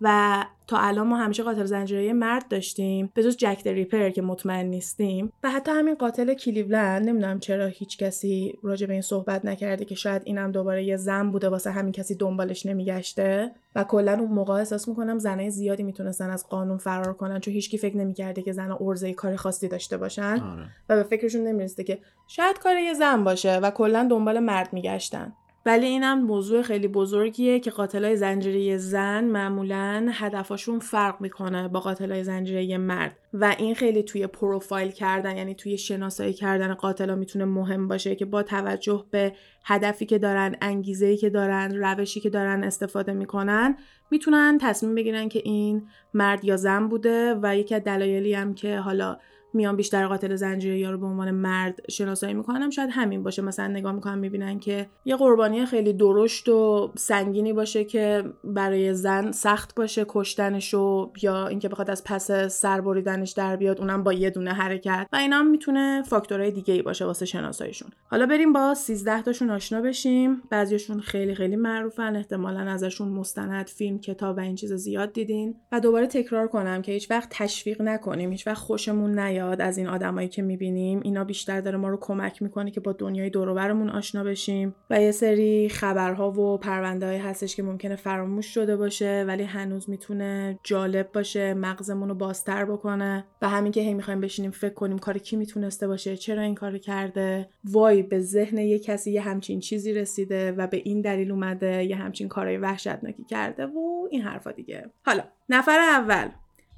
و تا الان ما همیشه قاتل زنجیره مرد داشتیم به جز جک ریپر که مطمئن نیستیم. و حتی همین قاتل کلیولند نمی‌دونم چرا هیچ کسی راجع به این صحبت نکرده که شاید اینم دوباره یه زن بوده واسه همین کسی دنبالش نمیگشته. و کلا اون موقع احساس می‌کنم زنای زیادی می‌تونستن از قانون فرار کنن چون هیچکی فکر نمی‌کرده که زن ارزه کار خاصی داشته باشن. آره. و به فکرشون نمی‌رسیده که شاید کار یه زن باشه و کلا دنبال مرد میگشتن. ولی اینم موضوع خیلی بزرگیه که قاتلای زنجیره زن معمولا هدفاشون فرق می‌کنه با قاتلای زنجیره مرد. و این خیلی توی پروفایل کردن یعنی توی شناسایی کردن قاتلا می‌تونه مهم باشه که با توجه به هدفی که دارن انگیزه‌ای که دارن روشی که دارن استفاده می‌کنن می‌تونن تصمیم بگیرن که این مرد یا زن بوده و یکی از دلایلی هم که حالا میان بیشتر قاتل زنجیره یا رو به عنوان مرد شناسایی می‌کنم شاید همین باشه. مثلا نگاه می‌کنن می‌بینن که یه قربانی خیلی درشت و سنگینی باشه که برای زن سخت باشه کشتنش و یا اینکه بخواد از پس سر بریدنش در بیاد اونم با یه دونه حرکت. و اینا هم می‌تونه فاکتورهای دیگه ای باشه واسه شناساییشون. حالا بریم با 13 تاشون آشنا بشیم. بعضیشون خیلی خیلی معروفن. احتمالا ازشون مستند فیلم کتاب و این چیز زیاد دیدین. و دوباره تکرار کنم که هیچ وقت تشویق نکنیم. هیچ وقت خوشمون نیاد. یاد از این آدمایی که می‌بینیم اینا بیشتر داره ما رو کمک می‌کنه که با دنیای دوروبرمون آشنا بشیم و یه سری خبرها و پرونده هستش که ممکنه فراموش شده باشه ولی هنوز می‌تونه جالب باشه مغزمون رو بازتر بکنه. و همین که هی می‌خوایم بشینیم فکر کنیم کار کی می‌تونسته باشه چرا این کار کرده؟ وای به ذهن یه کسی یه همچین چیزی رسیده و به این دلیل اومده یه همچین کارهای وحشتناکی کرده و این حرفا دیگه. حالا نفر اول.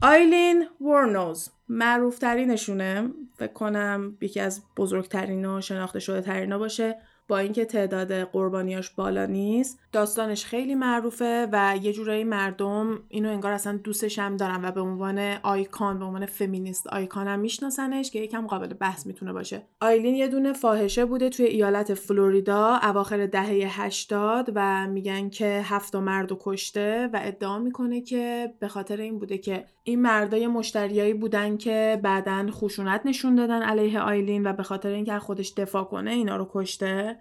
آیلین ورنوز معروف ترینشونه فکر کنم یکی از بزرگترین و شناخته شده ترینا باشه. با اینکه تعداد قربانیاش بالا نیست داستانش خیلی معروفه و یه جورایی مردم اینو انگار اصلا دوستش هم دارن و به عنوان آیکان به عنوان فمینیست آیکان هم میشناسنش که یکم قابل بحث می‌تونه باشه. آیلین یه دونه فاحشه بوده توی ایالت فلوریدا اواخر دهه 80 و میگن که هفت مرد و کشته و ادعا می‌کنه که به خاطر این بوده که این مردای مشتریایی بودن که بعدا خشونت نشون دادن علیه آیلین و به خاطر اینکه خودش دفاع کنه اینا رو کشته.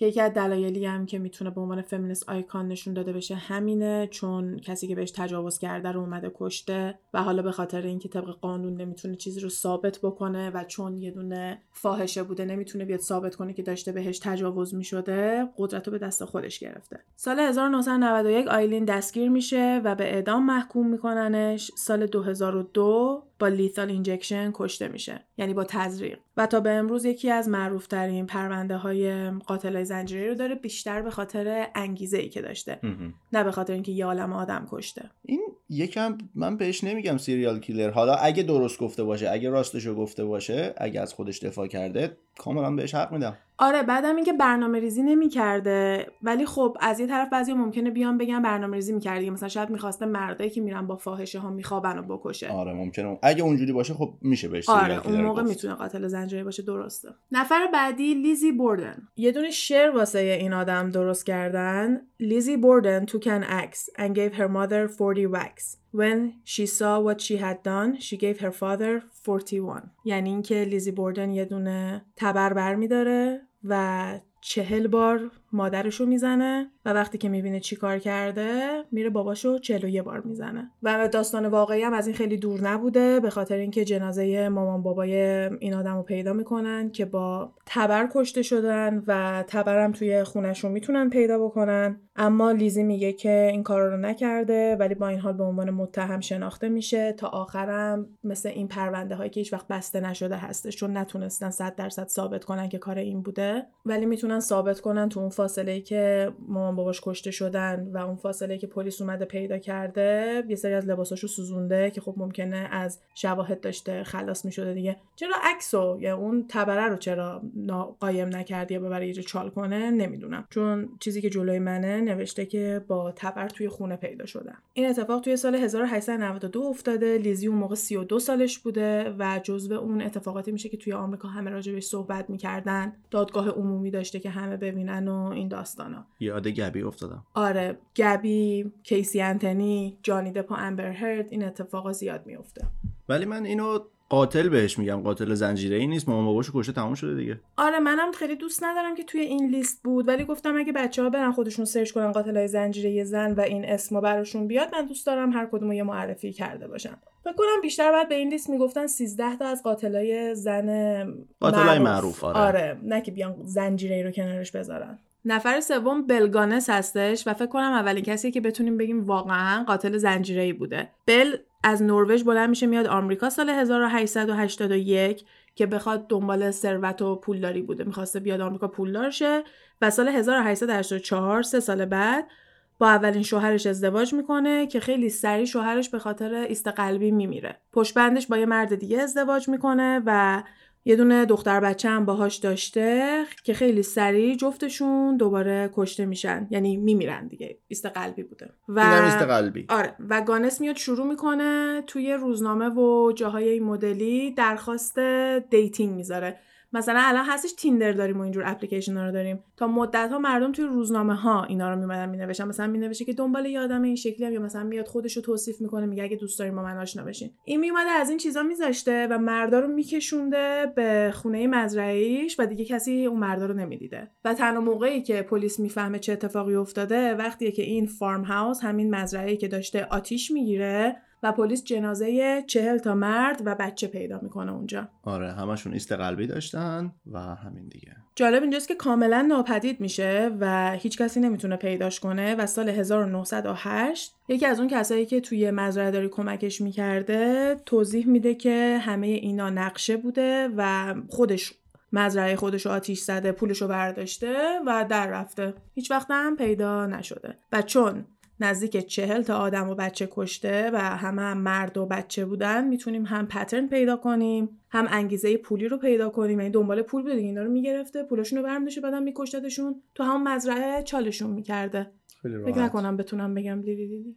که یکی از دلایلی هم که می‌تونه به عنوان feminist icon نشون داده بشه همینه چون کسی که بهش تجاوز کرده رو اومده کشته و حالا به خاطر اینکه طبق قانون نمی‌تونه چیزی رو ثابت بکنه و چون یه دونه فاحشه بوده نمی‌تونه بیاد ثابت کنه که داشته بهش تجاوز می‌شده قدرت رو به دست خودش گرفته. سال 1991 آیلین دستگیر میشه و به اعدام محکوم میکننش. سال 2002 با lethal injection کشته میشه یعنی با تزریق. و تا به امروز یکی از معروفترین پرونده های قاتل زنجیره رو داره بیشتر به خاطر انگیزه ای که داشته. نه به خاطر اینکه یه عالم آدم کشته. این یکم من بهش نمیگم سیریال کیلر حالا اگه درست گفته باشه اگه راستشو گفته باشه اگه از خودش دفاع کرده کاملا بهش حق میدم. آره بعدم اینکه برنامه ریزی نمی‌کرده ولی خب از یه طرف بعضی ممکنه بیان بگن برنامه ریزی می‌کردی مثلا شاید می‌خواسته مردایی که میرن با فاحشه ها میخوابن و بکشه. آره ممکنه. اگه اونجوری باشه خب میشه بهش آره اون موقع می‌تونه قاتل زنجیره باشه درسته. نفر بعدی لیزی بوردن. یه دونه شعر واسه این آدم درست کردن. لیزی بوردن took an axe and gave her mother 40 wax. When she saw what she had done, she gave her father 41. یعنی اینکه لیزی بوردن یه دونه تبر بر میداره و چهل بار مادرشو می‌زنه و وقتی که می‌بینه چی کار کرده میره باباشو چهل و یه بار می‌زنه. و داستان واقعی هم از این خیلی دور نبوده به خاطر اینکه جنازه مامان بابای این آدم رو پیدا می‌کنن که با تبر کشته شدن و تبرم توی خونشون می‌تونن پیدا بکنن. اما لیزی میگه که این کار رو نکرده ولی با این حال به عنوان متهم شناخته میشه تا آخرم مثل این پرونده هایی که هیچ وقت بسته نشده هستش چون نتونستن 100 درصد ثابت کنن که کار این بوده. ولی می‌تونن ثابت کنن تو اون فاصله که مامان باباش کشته شدن و اون فاصله که پلیس اومده پیدا کرده یه سری از لباساشو سوزونده که خب ممکنه از شواهد داشته خلاص می‌شده دیگه. چرا عکسو؟ یا اون تبره رو چرا قایم نکردی یا ببره یه چال کنه؟ نمی‌دونم. چون چیزی که جلوی منه نوشته که با تبر توی خونه پیدا شدن این اتفاق توی سال 1892 افتاده. لیزی اون موقع 32 سالش بوده و جزو اون اتفاقاتی میشه که توی آمریکا همه راجبش صحبت می‌کردن. دادگاه عمومی داشته که همه ببینن و این داستانا. یاد گبی افتادم. آره گبی کیسی انتنی جانی دپا امبر هرد این اتفاقا زیاد میفته ولی من اینو قاتل بهش میگم قاتل زنجیره ای نیست مامان باباشو کشته تموم شده دیگه. آره منم خیلی دوست ندارم که توی این لیست بود ولی گفتم اگه بچه ها برن خودشون سرچ کنن قاتل های زنجیره زن و این اسما براشون بیاد من دوست دارم هر کدوم یه معرفی کرده باشم فکر کنم بیشتر بعد به این لیست می‌گفتن 13 تا از قاتلای زن قاتلای معروف. معروف آره. آره نه که بیان زنجیره ای رو کنارش بذارن. نفر سوم بلگانس هستش و فکر کنم اولین کسی که بتونیم بگیم واقعا قاتل زنجیره ای بوده. بل از نروژ بلند میشه میاد آمریکا سال 1881 که بخواد دنبال ثروت و پولداری بوده. می‌خواسته بیاد آمریکا پولدار شه و سال 1884 سه سال بعد با اولین شوهرش ازدواج می‌کنه که خیلی سریع شوهرش به خاطر ایست قلبی میمیره. پشت بندش با یه مرد دیگه ازدواج می‌کنه و یه دونه دختر بچه هم باهاش داشته که خیلی سریع جفتشون دوباره کشته میشن. یعنی میمیرن دیگه. ایست قلبی بوده. و ایست قلبی. آره. و گانس میاد شروع می‌کنه توی روزنامه و جاهای این مدلی درخواست dating می‌ذاره. مثلا الان هستش Tinder داریم و اینجور اپلیکیشن ها رو داریم. تا مدت ها مردم توی روزنامه ها اینا رو میومدن مینوشتن مثلا مینوشته که دنبال یه آدم این شکلی‌ام یا مثلا میاد خودش رو توصیف می‌کنه میگه اگه دوست داریم با من آشنا بشین. این میومده از این چیزا میذاشته و مردا رو میکشونده به خونه مزرعه‌ایش و دیگه کسی اون مردا رو نمی‌دیده. و تنها موقعی که پلیس می‌فهمه چه اتفاقی افتاده وقتیه که این farm house همین مزرعه‌ای که داشته آتیش می‌گیره و پلیس جنازه چهل تا مرد و بچه پیدا می‌کنه اونجا. آره همشون ایست قلبی داشتن و همین دیگه. جالب اینجاست که کاملا ناپدید میشه و هیچ کسی نمی‌تونه پیداش کنه و سال 1908 یکی از اون کسایی که توی مزرعه داری کمکش می‌کرده توضیح میده که همه اینا نقشه بوده و خودش مزرعه خودش رو آتیش زده پولش رو برداشته و در رفته. هیچ وقت هم پیدا نشده. و چون نزدیک چهل تا آدم و بچه کشته و همه هم مرد و بچه بودن می‌تونیم هم پترن پیدا کنیم هم انگیزه پولی رو پیدا کنیم. یعنی دنبال پول بوده اینا رو می‌گرفته پولشون رو برمیداشه بعدم میکشتتشون تو هم مزرعه چالشون می‌کرده. فکر نکنم بتونم بگم لیلی لیلی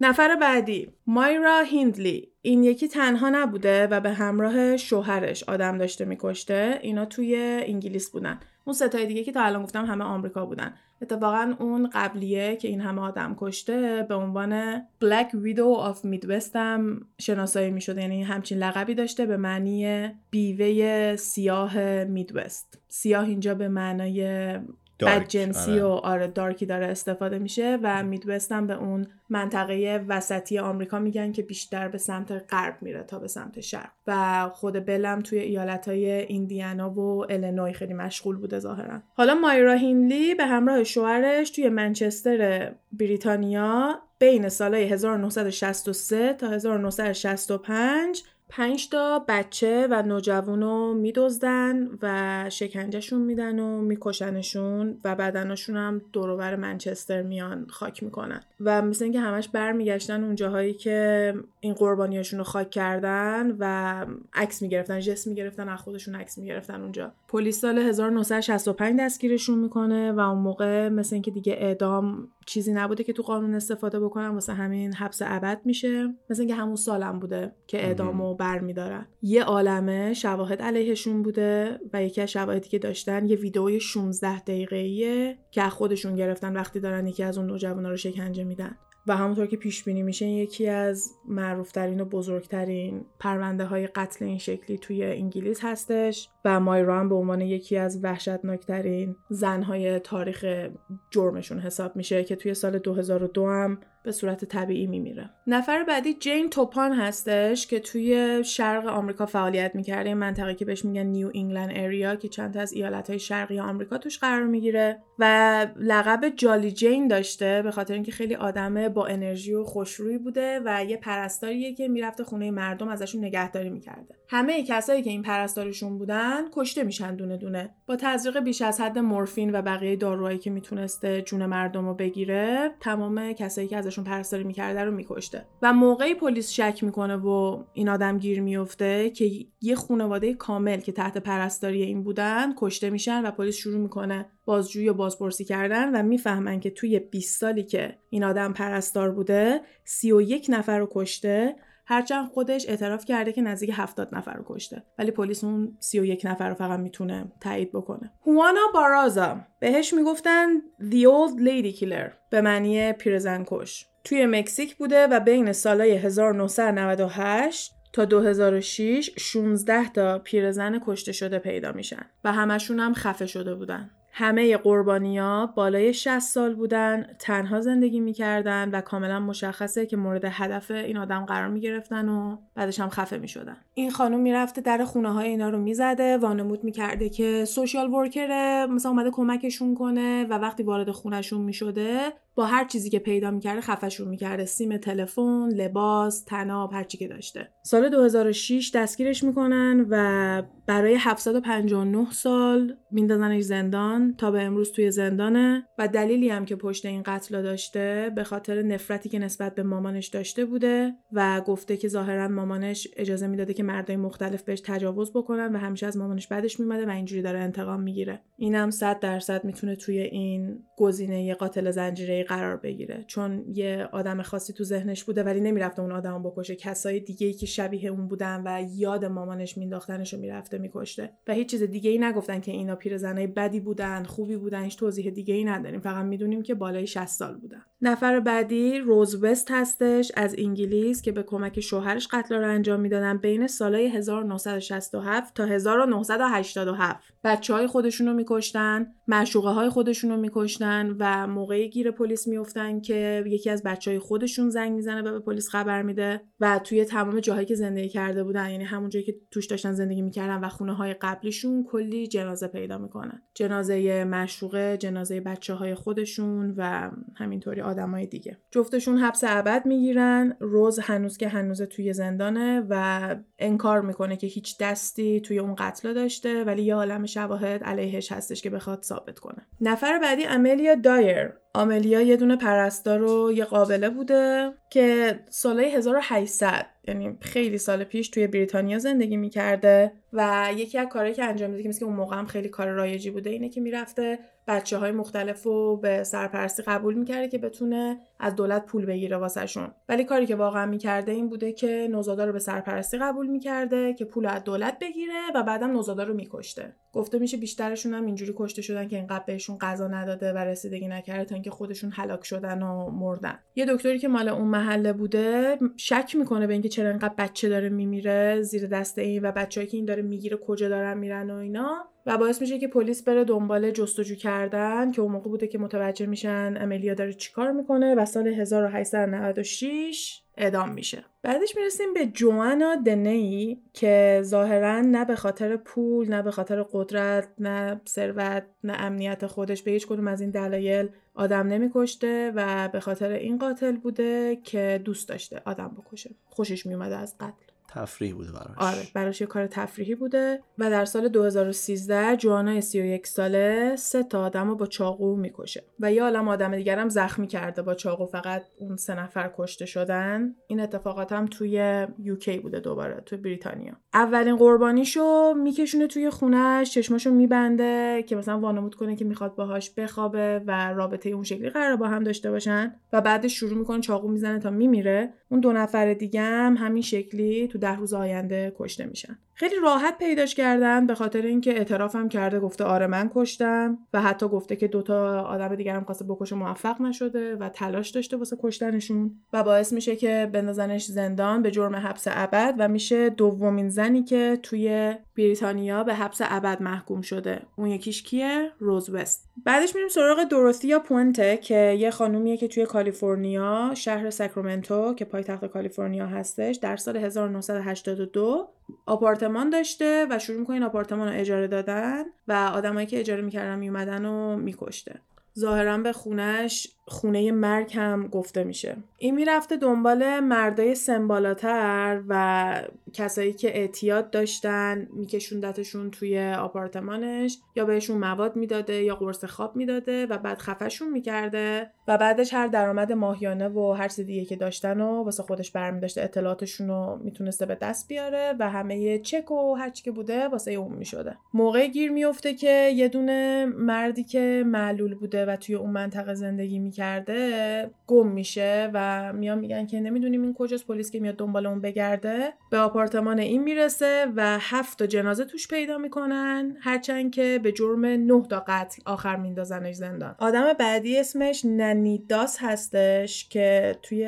نفر بعدی مایرا هیندلی. این یکی تنها نبوده و به همراه شوهرش آدم داشته میکشته. اینا توی انگلیس بودن. اون ستای دیگه که تا الان گفتم همه آمریکا بودن. اتفاقا اون قبلیه که این همه آدم کشته به عنوان Black Widow of Midwest هم شناسایی می شده یعنی همچین لقبی داشته به معنی بیوه سیاه میدوست سیاه اینجا به معنای بدجنسی آره. و آره دارکی داره استفاده میشه و میدوست هم به اون منطقه وسطی آمریکا میگن که بیشتر به سمت غرب میره تا به سمت شرق. و خود بلم توی ایالت های ایندیانا و الینوی خیلی مشغول بوده ظاهرا. حالا مایرا هینلی به همراه شوهرش توی منچستر بریتانیا بین سالهای 1963 تا 1965 پنج تا بچه و نوجوانو میدزدن و شکنجهشون میدن و میکشنشون و بدنشون هم دورور منچستر میان خاک می‌کنن. و مثل اینکه همش برمیگشتن اون جاهایی که این قربانیاشون رو خاک کردن و عکس می‌گرفتن جس می‌گرفتن از خودشون عکس می‌گرفتن اونجا. پلیس سال 1965 دستگیرشون می‌کنه و اون موقع مثل اینکه دیگه اعدام چیزی نبوده که تو قانون استفاده بکنن واسه همین حبس ابد میشه. مثل اینکه همون سالم بوده که اعدامو برمیدارن. یه عالمه شواهد علیهشون بوده و یکی از شواهدی که داشتن یه ویدئوی 16 دقیقه‌ایه که از خودشون گرفتن وقتی دارن یکی از اون نوجوانا رو شکنجه میدن. و همونطور که پیش بینی میشه یکی از معروفترین و بزرگترین پرونده های قتل این شکلی توی انگلیس هستش و مایرا هم به عنوان یکی از وحشتناکترین زنهای تاریخ جرمشون حساب میشه که توی سال 2002 هم به صورت طبیعی میمیره. نفر بعدی جین توپان هستش که توی شرق آمریکا فعالیت می‌کرده این منطقه که بهش میگن نیو انگلند اریا که چند تا از ایالتهای شرقی آمریکا توش قرار می‌گیره و لقب جالی جین داشته به خاطر اینکه خیلی آدم با انرژی و خوشرویی بوده و یه پرستاریه که می‌رفته خونه مردم ازشون نگهداری می‌کرده. همه کسایی که این پرستارشون بودن کشته میشن دونه دونه با تزریق بیش از حد مورفین و بقیه داروهایی که می‌تونسته جون مردم رو بگیره تمام کسایی که ازشون پرستاری می‌کرده رو میکشته. و موقعی پلیس شک می‌کنه و این آدم گیر میفته که یه خانواده کامل که تحت پرستاری این بودن کشته میشن و پلیس شروع می‌کنه بازجویی و بازپرسی کردن و می‌فهمن که توی 20 سالی که این آدم پرستار بوده 31 نفر رو کشته هرچند خودش اعتراف کرده که نزدیک 70 نفر رو کشته. ولی پلیس اون 31 نفر رو فقط می‌تونه تایید بکنه. هوانا بارازا. بهش می‌گفتن The Old Lady Killer به معنی پیرزن کش توی مکزیک بوده و بین سالهای 1998 تا 2006 16 تا پیرزن کشته شده پیدا میشن و همشون هم خفه شده بودن. همه قربانیا بالای 60 سال بودن تنها زندگی می‌کردن و کاملا مشخصه که مورد هدف این آدم قرار می‌گرفتن و بعدش هم خفه می‌شدن. این خانم می‌رفته در خونه های اینا رو می‌زده وانمود می‌کرده که سوشیال ورکره مثلا اومده کمکشون کنه و وقتی وارد خونهشون می‌شده با هر چیزی که پیدا می‌کرده خفشون می‌کرده. سیم تلفن لباس تناب هر چی که داشته. سال 2006 دستگیرش می‌کنن و برای 759 سال میندازنش زندان. تا به امروز توی زندانه و دلیلی هم که پشت این قتل داشته به خاطر نفرتی که نسبت به مامانش داشته بوده و گفته که ظاهرا مامانش اجازه می‌داده که مردای مختلف بهش تجاوز بکنن و همیشه از مامانش بدش میومده و اینجوری داره انتقام می‌گیره. اینم 100 درصد می‌تونه توی این گزینه قاتل زنجیره قرار بگیره. چون یه آدم خاصی تو ذهنش بوده ولی نمی‌رفته اون آدم بکشه. کسای دیگه ای که شبیه اون بودن و یاد مامانش مینداختنش رو می‌رفته میکشته. و هیچ چیز دیگه ای نگفتن که اینا پیرزنای بدی بودن خوبی بودن هیچ توضیح دیگه ای نداریم. فقط می‌دونیم که بالای 60 سال بودن. نفر بعدی روز وست هستش از انگلیس که به کمک شوهرش قتل رو انجام می‌دادن بین سالهای 1967 تا 1987 بچه های خودشون رو میکشتن معشوقه های خودشون رو میکشتن و موقعی گیر پلیس میفتن که یکی از بچه های خودشون زنگ می‌زنه و به پلیس خبر میده و توی تمام جاهایی که زندگی کرده بودن یعنی همون جایی که توش داشتن زندگی می‌کردن و خونه های قبلیشون کلی جنازه پیدا می‌کنن. جنازه مشوقه جنازه بچه های خودشون و همینطوری آدمای دیگه. جفتشون حبس ابد می‌گیرن روز هنوز که هنوز توی زندانه و انکار می‌کنه که هیچ دستی توی اون قتل داشته ولی یه عالم شواهد علیهش هستش که بخواد ثابت کنه. نفر بعدی املیا دایر. آملیا یه دونه پرستار و یه قابله بوده که سالهای 1800 یعنی خیلی سال پیش توی بریتانیا زندگی می‌کرده و یکی از کارهایی که انجام میده که مثل اون موقع هم خیلی کار رایجی بوده اینه که می‌رفته بچه های مختلف رو به سرپرستی قبول می‌کرده که بتونه از دولت پول بگیره واسهشون. ولی کاری که واقعا می‌کرده این بوده که نوزادا رو به سرپرستی قبول می‌کرده که پول از دولت بگیره و بعدم نوزادا رو میکشته. گفته میشه بیشترشون هم اینجوری کشته شدن که اینقدر بهشون غذا نداده و رسیدگی نکرده تا اینکه خودشون هلاک شدن و مردن. یه دکتری که مال اون محله بوده شک می‌کنه به اینکه چرا اینقدر بچه داره میمیره زیر دست این و بچه‌ای که این داره می‌گیره کجا دارن میرن و اینا. و باعث میشه که پلیس بره دنبال جستجو کردن که اون موقع بوده که متوجه میشن املیا داره چیکار می‌کنه و سال 1896 اعدام میشه. بعدش می‌رسیم به جوانا دنی که ظاهرا نه به خاطر پول نه به خاطر قدرت نه ثروت نه امنیت خودش به هیچ کدوم از این دلایل آدم نمیکشته و به خاطر این قاتل بوده که دوست داشته آدم بکشه. خوشش میومده از قتل. تفریح بوده براش. آره براش یه کار تفریحی بوده و در سال 2013 جوانا 31 ساله سه تا آدم رو با چاقو می‌کشه و یه عالم آدم دیگر هم زخمی کرده با چاقو فقط اون سه نفر کشته شدن. این اتفاقات هم توی یوکی بوده دوباره توی بریتانیا. اولین قربانیشو میکشونه توی خونش چشماشو میبنده که مثلا وانمود کنه که می‌خواد باهاش بخوابه و رابطه اون شکلی قرار با هم داشته باشن. و بعدش شروع می‌کنه چاقو می‌زنه تا میمیره. اون دو نفر دیگه هم همین شکلی تو ده روز آینده کشته میشن. خیلی راحت پیداش کردن به خاطر اینکه اعترافم کرده گفته آره من کشتم و حتی گفته که دوتا آدم دیگر هم خواسته بکشه موفق نشده و تلاش داشته واسه کشتنشون و باعث میشه که بندازنش زندان به جرم حبس ابد و میشه دومین زنی که توی بریتانیا به حبس ابد محکوم شده. اون یکیش کیه؟ روز وست. بعدش میریم سراغ دوروثیا پونته که یه خانومیه که توی کالیفرنیا شهر ساکرامنتو که پایتخت کالیفرنیا هستش در سال 1982 آپارتمان داشته و شروع می‌کنه این آپارتمان رو اجاره دادن و آدمایی که اجاره می‌کردن میومدن و میکشته. ظاهرا به خونش خونه مرگ هم گفته میشه. این می‌رفته دنبال مردای سمبالاتر و کسایی که اعتیاد داشتن میکشوندتشون توی آپارتمانش یا بهشون مواد می‌داده یا قرص خواب می‌داده و بعد خفشون می‌کرده و بعدش هر درآمد ماهیانه و هر دیگه که داشتن و واسه خودش برمیداشته اطلاعاتشون رو می‌تونسته به دست بیاره و همه چک و هرچی که بوده واسه اون می‌شده. موقع گیر میفته که یه دونه مردی که معلول بوده و توی اون منطقه زندگی می‌کرده گم میشه و میان میگن که نمی‌دونیم این کجاست پلیس که میاد دنبال اون بگرده. به آپارتمان این می‌رسه و هفت تا جنازه توش پیدا می‌کنن هرچند که به جرم نه تا قتل آخر میندازنش زندان. آدم بعدی اسمش ننیداس هستش که توی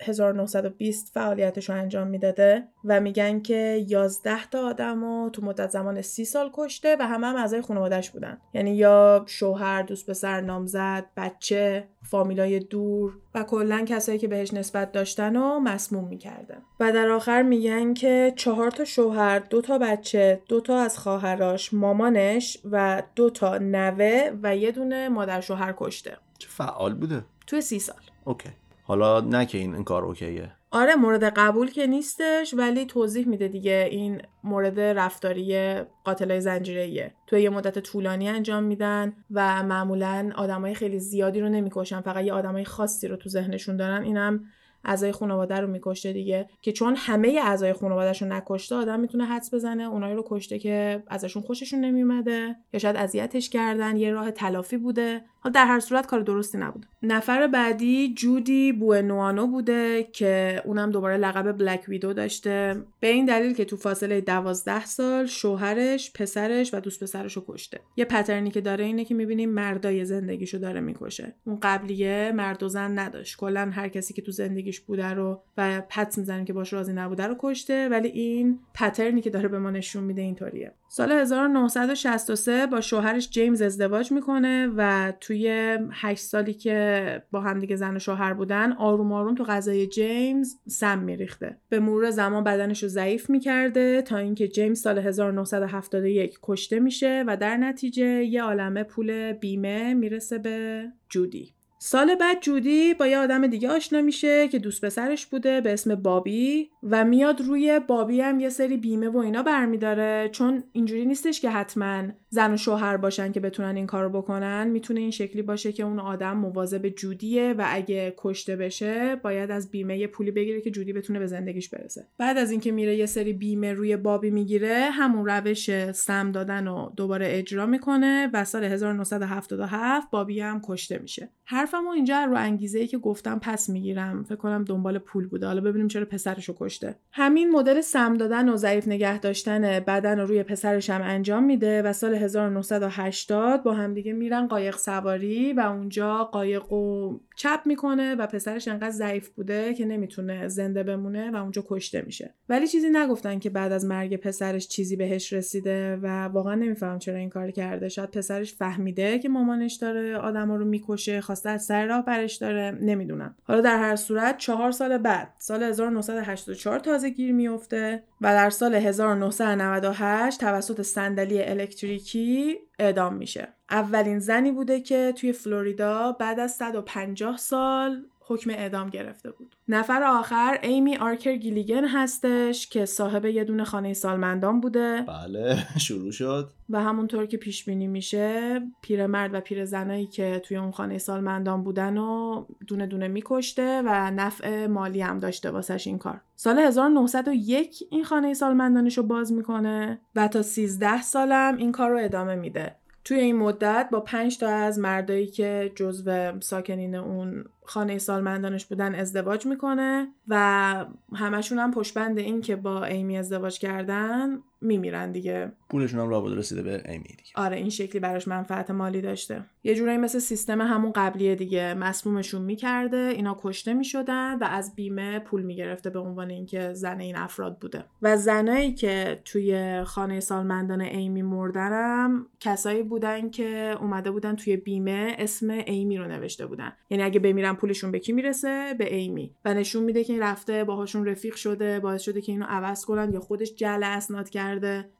1920 فعالیتش رو انجام می‌داده. و میگن که 11 تا آدم رو تو مدت زمان سی سال کشته و همه هم اعضای خانوادهش بودن. یعنی یا شوهر دوست پسر نامزد بچه فامیلای دور و کلا کسایی که بهش نسبت داشتن و مسموم می‌کردن. و در آخر میگن که چهار تا شوهر دو تا بچه دو تا از خواهراش مامانش و دو تا نوه و یه دونه مادر شوهر کشته. چه فعال بوده؟ توی سی سال. اوکی. حالا نه که این, این کار اوکیه. آره مورد قبول که نیستش ولی توضیح میده دیگه این مورد رفتاری قاتلای زنجیره‌ایه. تو یه مدت طولانی انجام میدن و معمولا آدمای خیلی زیادی رو نمی‌کشن. فقط یه آدمای خاصی رو تو ذهنشون دارن. اینم اعضای خانواده رو میکشته دیگه که چون همه اعضای خانوادهش رو نکشته آدم می‌تونه حدس بزنه اونایی رو کشته که ازشون خوششون نمیومده یا شاید اذیتش کردن یه راه تلافی بوده. حالا در هر صورت کار درستی نبود نفر بعدی جودی بوئنوانو بوده که اونم دوباره لقب بلک ویدو داشته. به این دلیل که تو فاصله دوازده سال شوهرش پسرش و دوست پسرش رو کشته. یه پترنی که داره اینه که می‌بینیم مردای زندگیشو داره می‌کشه. اون قبلیه مرد و زن نداشت. کلا هر کسی که تو زندگیش بوده رو و پت می‌زنیم که باش راضی نبوده رو کشته ولی این پترنی که داره به ما نشون میده اینطوریه. سال 1963 با شوهرش جیمز ازدواج می‌کنه و توی 8 سالی که با همدیگه زن و شوهر بودن آروم آروم تو غذای جیمز سم میریخته. به مرور زمان بدنش رو ضعیف می‌کرده تا اینکه جیمز سال 1971 کشته میشه و در نتیجه یه عالمه پول بیمه می‌رسه به جودی. سال بعد جودی با یه آدم دیگه آشنا میشه که دوست پسرش بوده به اسم بابی و میاد روی بابی هم یه سری بیمه و اینا برمیداره. چون اینجوری نیستش که حتما زن و شوهر باشن که بتونن این کارو بکنن. می‌تونه این شکلی باشه که اون آدم مواظب جودیه و اگه کشته بشه باید از بیمه یه پولی بگیره که جودی بتونه به زندگیش برسه. بعد از اینکه میره یه سری بیمه روی بابی می‌گیره همون روش سم دادن رو دوباره اجرا می‌کنه و سال 1977 بابی هم کشته میشه. حرفمو اینجا رو انگیزه ای که گفتم پس می‌گیرم. فکر کنم دنبال پول بوده. حالا ببینیم چرا پسرشو کشته. همین مدل سم دادن و ضعیف نگه داشتن بدن رو روی پسرش هم انجام میده و سال 1980 با همدیگه میرن قایق سواری و اونجا قایق و چپ می‌کنه و پسرش انقدر ضعیف بوده که نمی‌تونه زنده بمونه و اونجا کشته میشه. ولی چیزی نگفتن که بعد از مرگ پسرش چیزی بهش رسیده و واقعا نمیفهم چرا این کار کرده. شاید پسرش فهمیده که مامانش داره آدما رو می‌کشه خواسته از سر راه برش داره نمی‌دونم. حالا در هر صورت چهار سال بعد سال 1984 تازه گیر میفته و در سال 1998 توسط صندلی الکتریکی اعدام میشه. اولین زنی بوده که توی فلوریدا بعد از 150 سال حکم اعدام گرفته بود. نفر آخر ایمی آرکر گیلیگن هستش که صاحب یه دونه خانه سالمندان بوده. بله *laughs* شروع شد. و همونطور که پیش بینی میشه پیرمرد و پیرزنایی که توی اون خانه سالمندان بودن و دونه دونه میکشته و نفع مالی هم داشته واسش این کار. سال 1901 این خانه سالمندانش رو باز می‌کنه و تا 13 سالم این کار رو ادامه میده. توی این مدت با پنج تا از مردایی که جزو ساکنین اون خانه سالمندانش بودن ازدواج می‌کنه و همشون هم پشبند این که با ایمی ازدواج کردن میمیرن دیگه. پولشون هم رابطه رسیده به ایمی دیگه. آره این شکلی براش منفعت مالی داشته. یه جورایی مثل سیستم همون قبلیه دیگه. مسمومشون می‌کرده اینا کشته می‌شدن و از بیمه پول می‌گرفته به عنوان اینکه زن این افراد بوده. و زنایی که توی خانه سالمندان ایمی مردنم کسایی بودن که اومده بودن توی بیمه اسم ایمی رو نوشته بودن. یعنی اگه بمیرن پولشون به کی می‌رسه؟ به ایمی. و نشون میده که این رفته باهاشون رفیق شده باعث شده که اینو عوض کنن یا خودش جعل اسناد کرده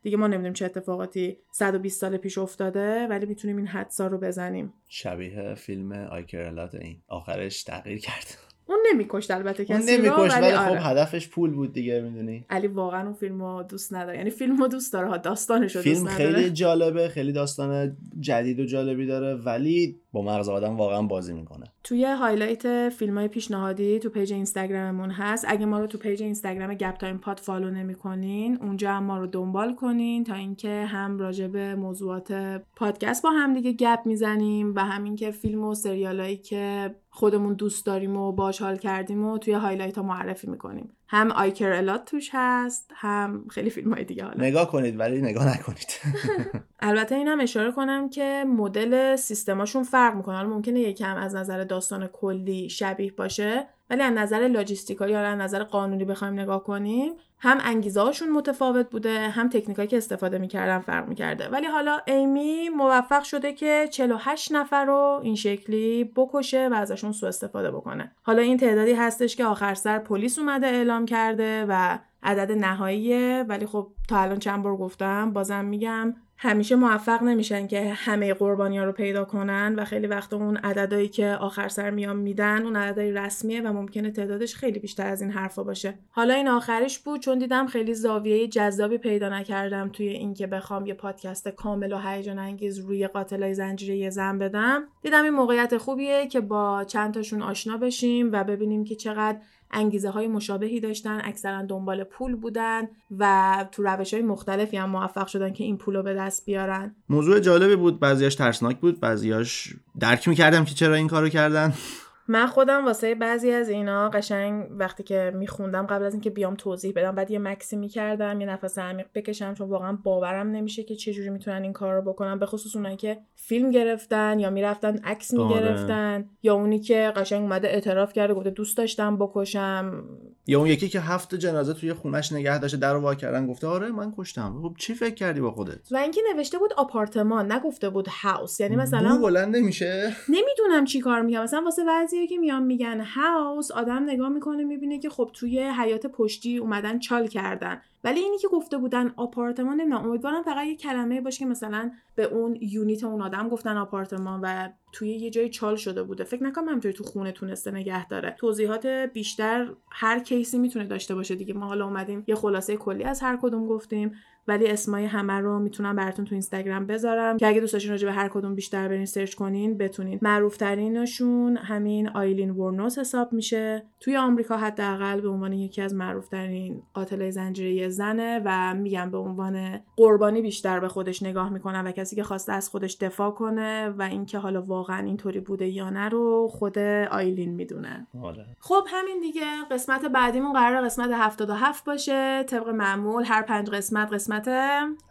دیگه ما نمی‌دونیم چه اتفاقاتی 120 سال پیش افتاده ولی می‌تونیم این حدسا رو بزنیم. شبیه فیلم I Care a Lot این. آخرش تغییر کرد. اون نمیکشت البته اون کسی رو نمیکشت ولی خب آره. هدفش پول بود دیگه می‌دونی؟ علی واقعا اون فیلمو دوست نداره. یعنی فیلمو دوست داره ها داستانش رو فیلم دوست نداره. خیلی جالبه خیلی داستان جدید و جالبی داره ولی مغز آدم واقعا بازی می‌کنه. توی highlight فیلم های پیشنهادی تو page اینستاگراممون هست. اگه ما رو تو page اینستاگرام گپ تایم پاد follow نمی‌کنین اونجا هم ما رو دنبال کنین تا اینکه هم راجع به موضوعات پادکست با هم دیگه گپ می‌زنیم و همین که فیلم و سریالایی که خودمون دوست داریم و باش حال کردیم و توی highlight ها معرفی می‌کنیم. هم I Care a Lot توش هست هم خیلی فیلم های دیگه حالا. نگاه کنید ولی نگاه نکنید. *laughs* البته اینم اشاره کنم که مدل سیستماشون فرق می‌کنه. حالا ممکنه یکم از نظر داستان کلی شبیه باشه. ولی از نظر logistical ی یا از نظر قانونی بخوایم نگاه کنیم هم انگیزه هاشون متفاوت بوده هم تکنیکایی که استفاده می‌کردن فرق می‌کرده. ولی حالا ایمی موفق شده که 48 نفر رو این شکلی بکشه و ازشون سوء استفاده بکنه. حالا این تعدادی هستش که آخر سر پلیس اومده اعلام کرده و عدد نهاییه ولی خب تا الان چند بار گفتم بازم میگم همیشه موفق نمیشن که همه قربانی ها رو پیدا کنن و خیلی وقت اون عددهایی که آخر سر میان میدن اون عددهای رسمیه و ممکنه تعدادش خیلی بیشتر از این حرفا باشه. حالا این آخرش بود چون دیدم خیلی زاویه جذابی پیدا نکردم توی اینکه بخوام یه پادکست کامل و هیجان انگیز روی قاتلای زنجیره زن بدم. دیدم این موقعیت خوبیه که با چند تاشون آشنا بشیم و ببینیم که چقدر انگیزه های مشابهی داشتن اکثرا دنبال پول بودن و تو روش های مختلفی هم موفق شدن که این پول رو به دست بیارن. موضوع جالبی بود بعضیاش ترسناک بود بعضیاش درک می‌کردم که چرا این کارو کردن. من خودم واسه بعضی از اینا قشنگ وقتی که میخوندم قبل از اینکه بیام توضیح بدم بعد یه مکسی می‌کردم یه نفس عمیق بکشم چون واقعا باورم نمیشه که چجوری می‌تونن این کار رو بکنن به خصوص اونایی که فیلم گرفتن یا می‌رفتن عکس می‌گرفتن یا اونی که قشنگ اومده اعتراف کرده گفته دوست داشتم بکشم. یا اون یکی که هفت جنازه توی خونش نگه داشته در وا کردن گفته آره من کشتم. خب چی فکر کردی با خودت؟ و اینکه نوشته بود آپارتمان نگفته بود هاوس یعنی مثلا بلند نمیشه. نمی‌دونم چی کار میگم مثلا واسه بعضی که میان میگن هاوس آدم نگاه می‌کنه می‌بینه که خب توی حیات پشتی اومدن چال کردن. ولی اینی که گفته بودن آپارتمان نمی‌دونم امیدوارم فقط یه کلمه باشه که مثلا به اون یونیت اون آدم گفتن آپارتمان و توی یه جای چال شده بوده. فکر نکنم همینطوری تو خونه تونسته نگه داره. توضیحات بیشتر هر کیسی می‌تونه داشته باشه دیگه. ما حالا اومدیم یه خلاصه کلی از هر کدوم گفتیم. ولی اسمای همه رو می‌تونم براتون تو اینستاگرام بذارم که اگه دوست داشتین راجع به هر کدوم بیشتر برین سرچ کنین بتونین. معروف ترینشون همین آیلین ورنوس حساب میشه. توی آمریکا حداقل به عنوان یکی از معروف ترین قاتل زنجیره زنه و میگم به عنوان قربانی بیشتر به خودش نگاه می‌کنه و کسی که خواسته از خودش دفاع کنه و اینکه حالا واقعا اینطوری بوده یا نه رو خود آیلین می‌دونه. آره. خب همین دیگه. قسمت بعدیمون قرار قسمت 77 باشه. طبق معمول هر پنج قسمت قسمت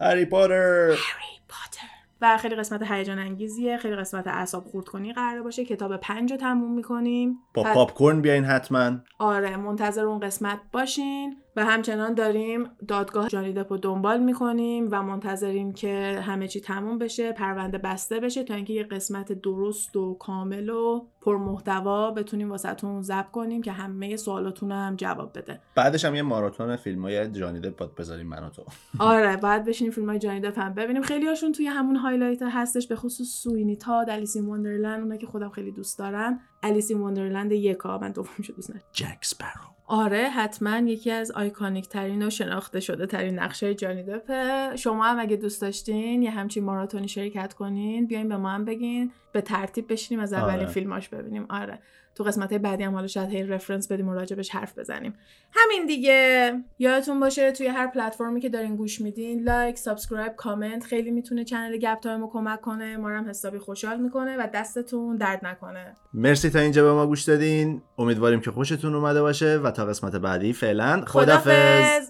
هری پاتر. هری پاتر. و خیلی قسمت هیجان انگیزیه. خیلی قسمت اعصاب خورد کنی قرار باشه. کتاب پنج رو تموم می‌کنیم. با پاپ کورن بیاین حتما. آره منتظر اون قسمت باشین. و همچنان داریم دادگاه جانی دپ رو دنبال می‌کنیم و منتظریم که همه چی تموم بشه پرونده بسته بشه تا اینکه یه قسمت درست و کامل و پرمحتوا بتونیم واسهتون ضبط کنیم که همه سوالاتون هم جواب بده. بعدش هم یه ماراتون فیلم های جانی دپ بذاریم من و تو. آره بعد بشینیم فیلم های جانی دپ هم ببینیم. خیلی هاشون توی همون highlight هستش به خصوص Sweeney Todd Alice in Wonderland اونا که خودم خیلی دوست دارم. Alice in Wonderland یکا من دومشو دوست ندارم. جک اسپرو. آره حتما یکی از iconic ترین و شناخته شده ترین نقشای جانی دپه شما هم اگه دوست داشتین یه همچین ماراتونی شرکت کنین بیاین به ما هم بگین به ترتیب بشینیم از اولین آره. فیلماش ببینیم. آره. تو قسمت بعدی هم حالا شاید هی reference بدیم و راجبش حرف بزنیم. همین دیگه. یادتون باشه توی هر پلتفرمی که دارین گوش میدین like subscribe comment خیلی می‌تونه channel گپ تایم رو کمک کنه. ما رو هم حسابی خوشحال می‌کنه و دستتون درد نکنه. مرسی تا اینجا به ما گوش دادین. امیدواریم که خوشتون اومده باشه و تا قسمت بعدی فعلا خدافظ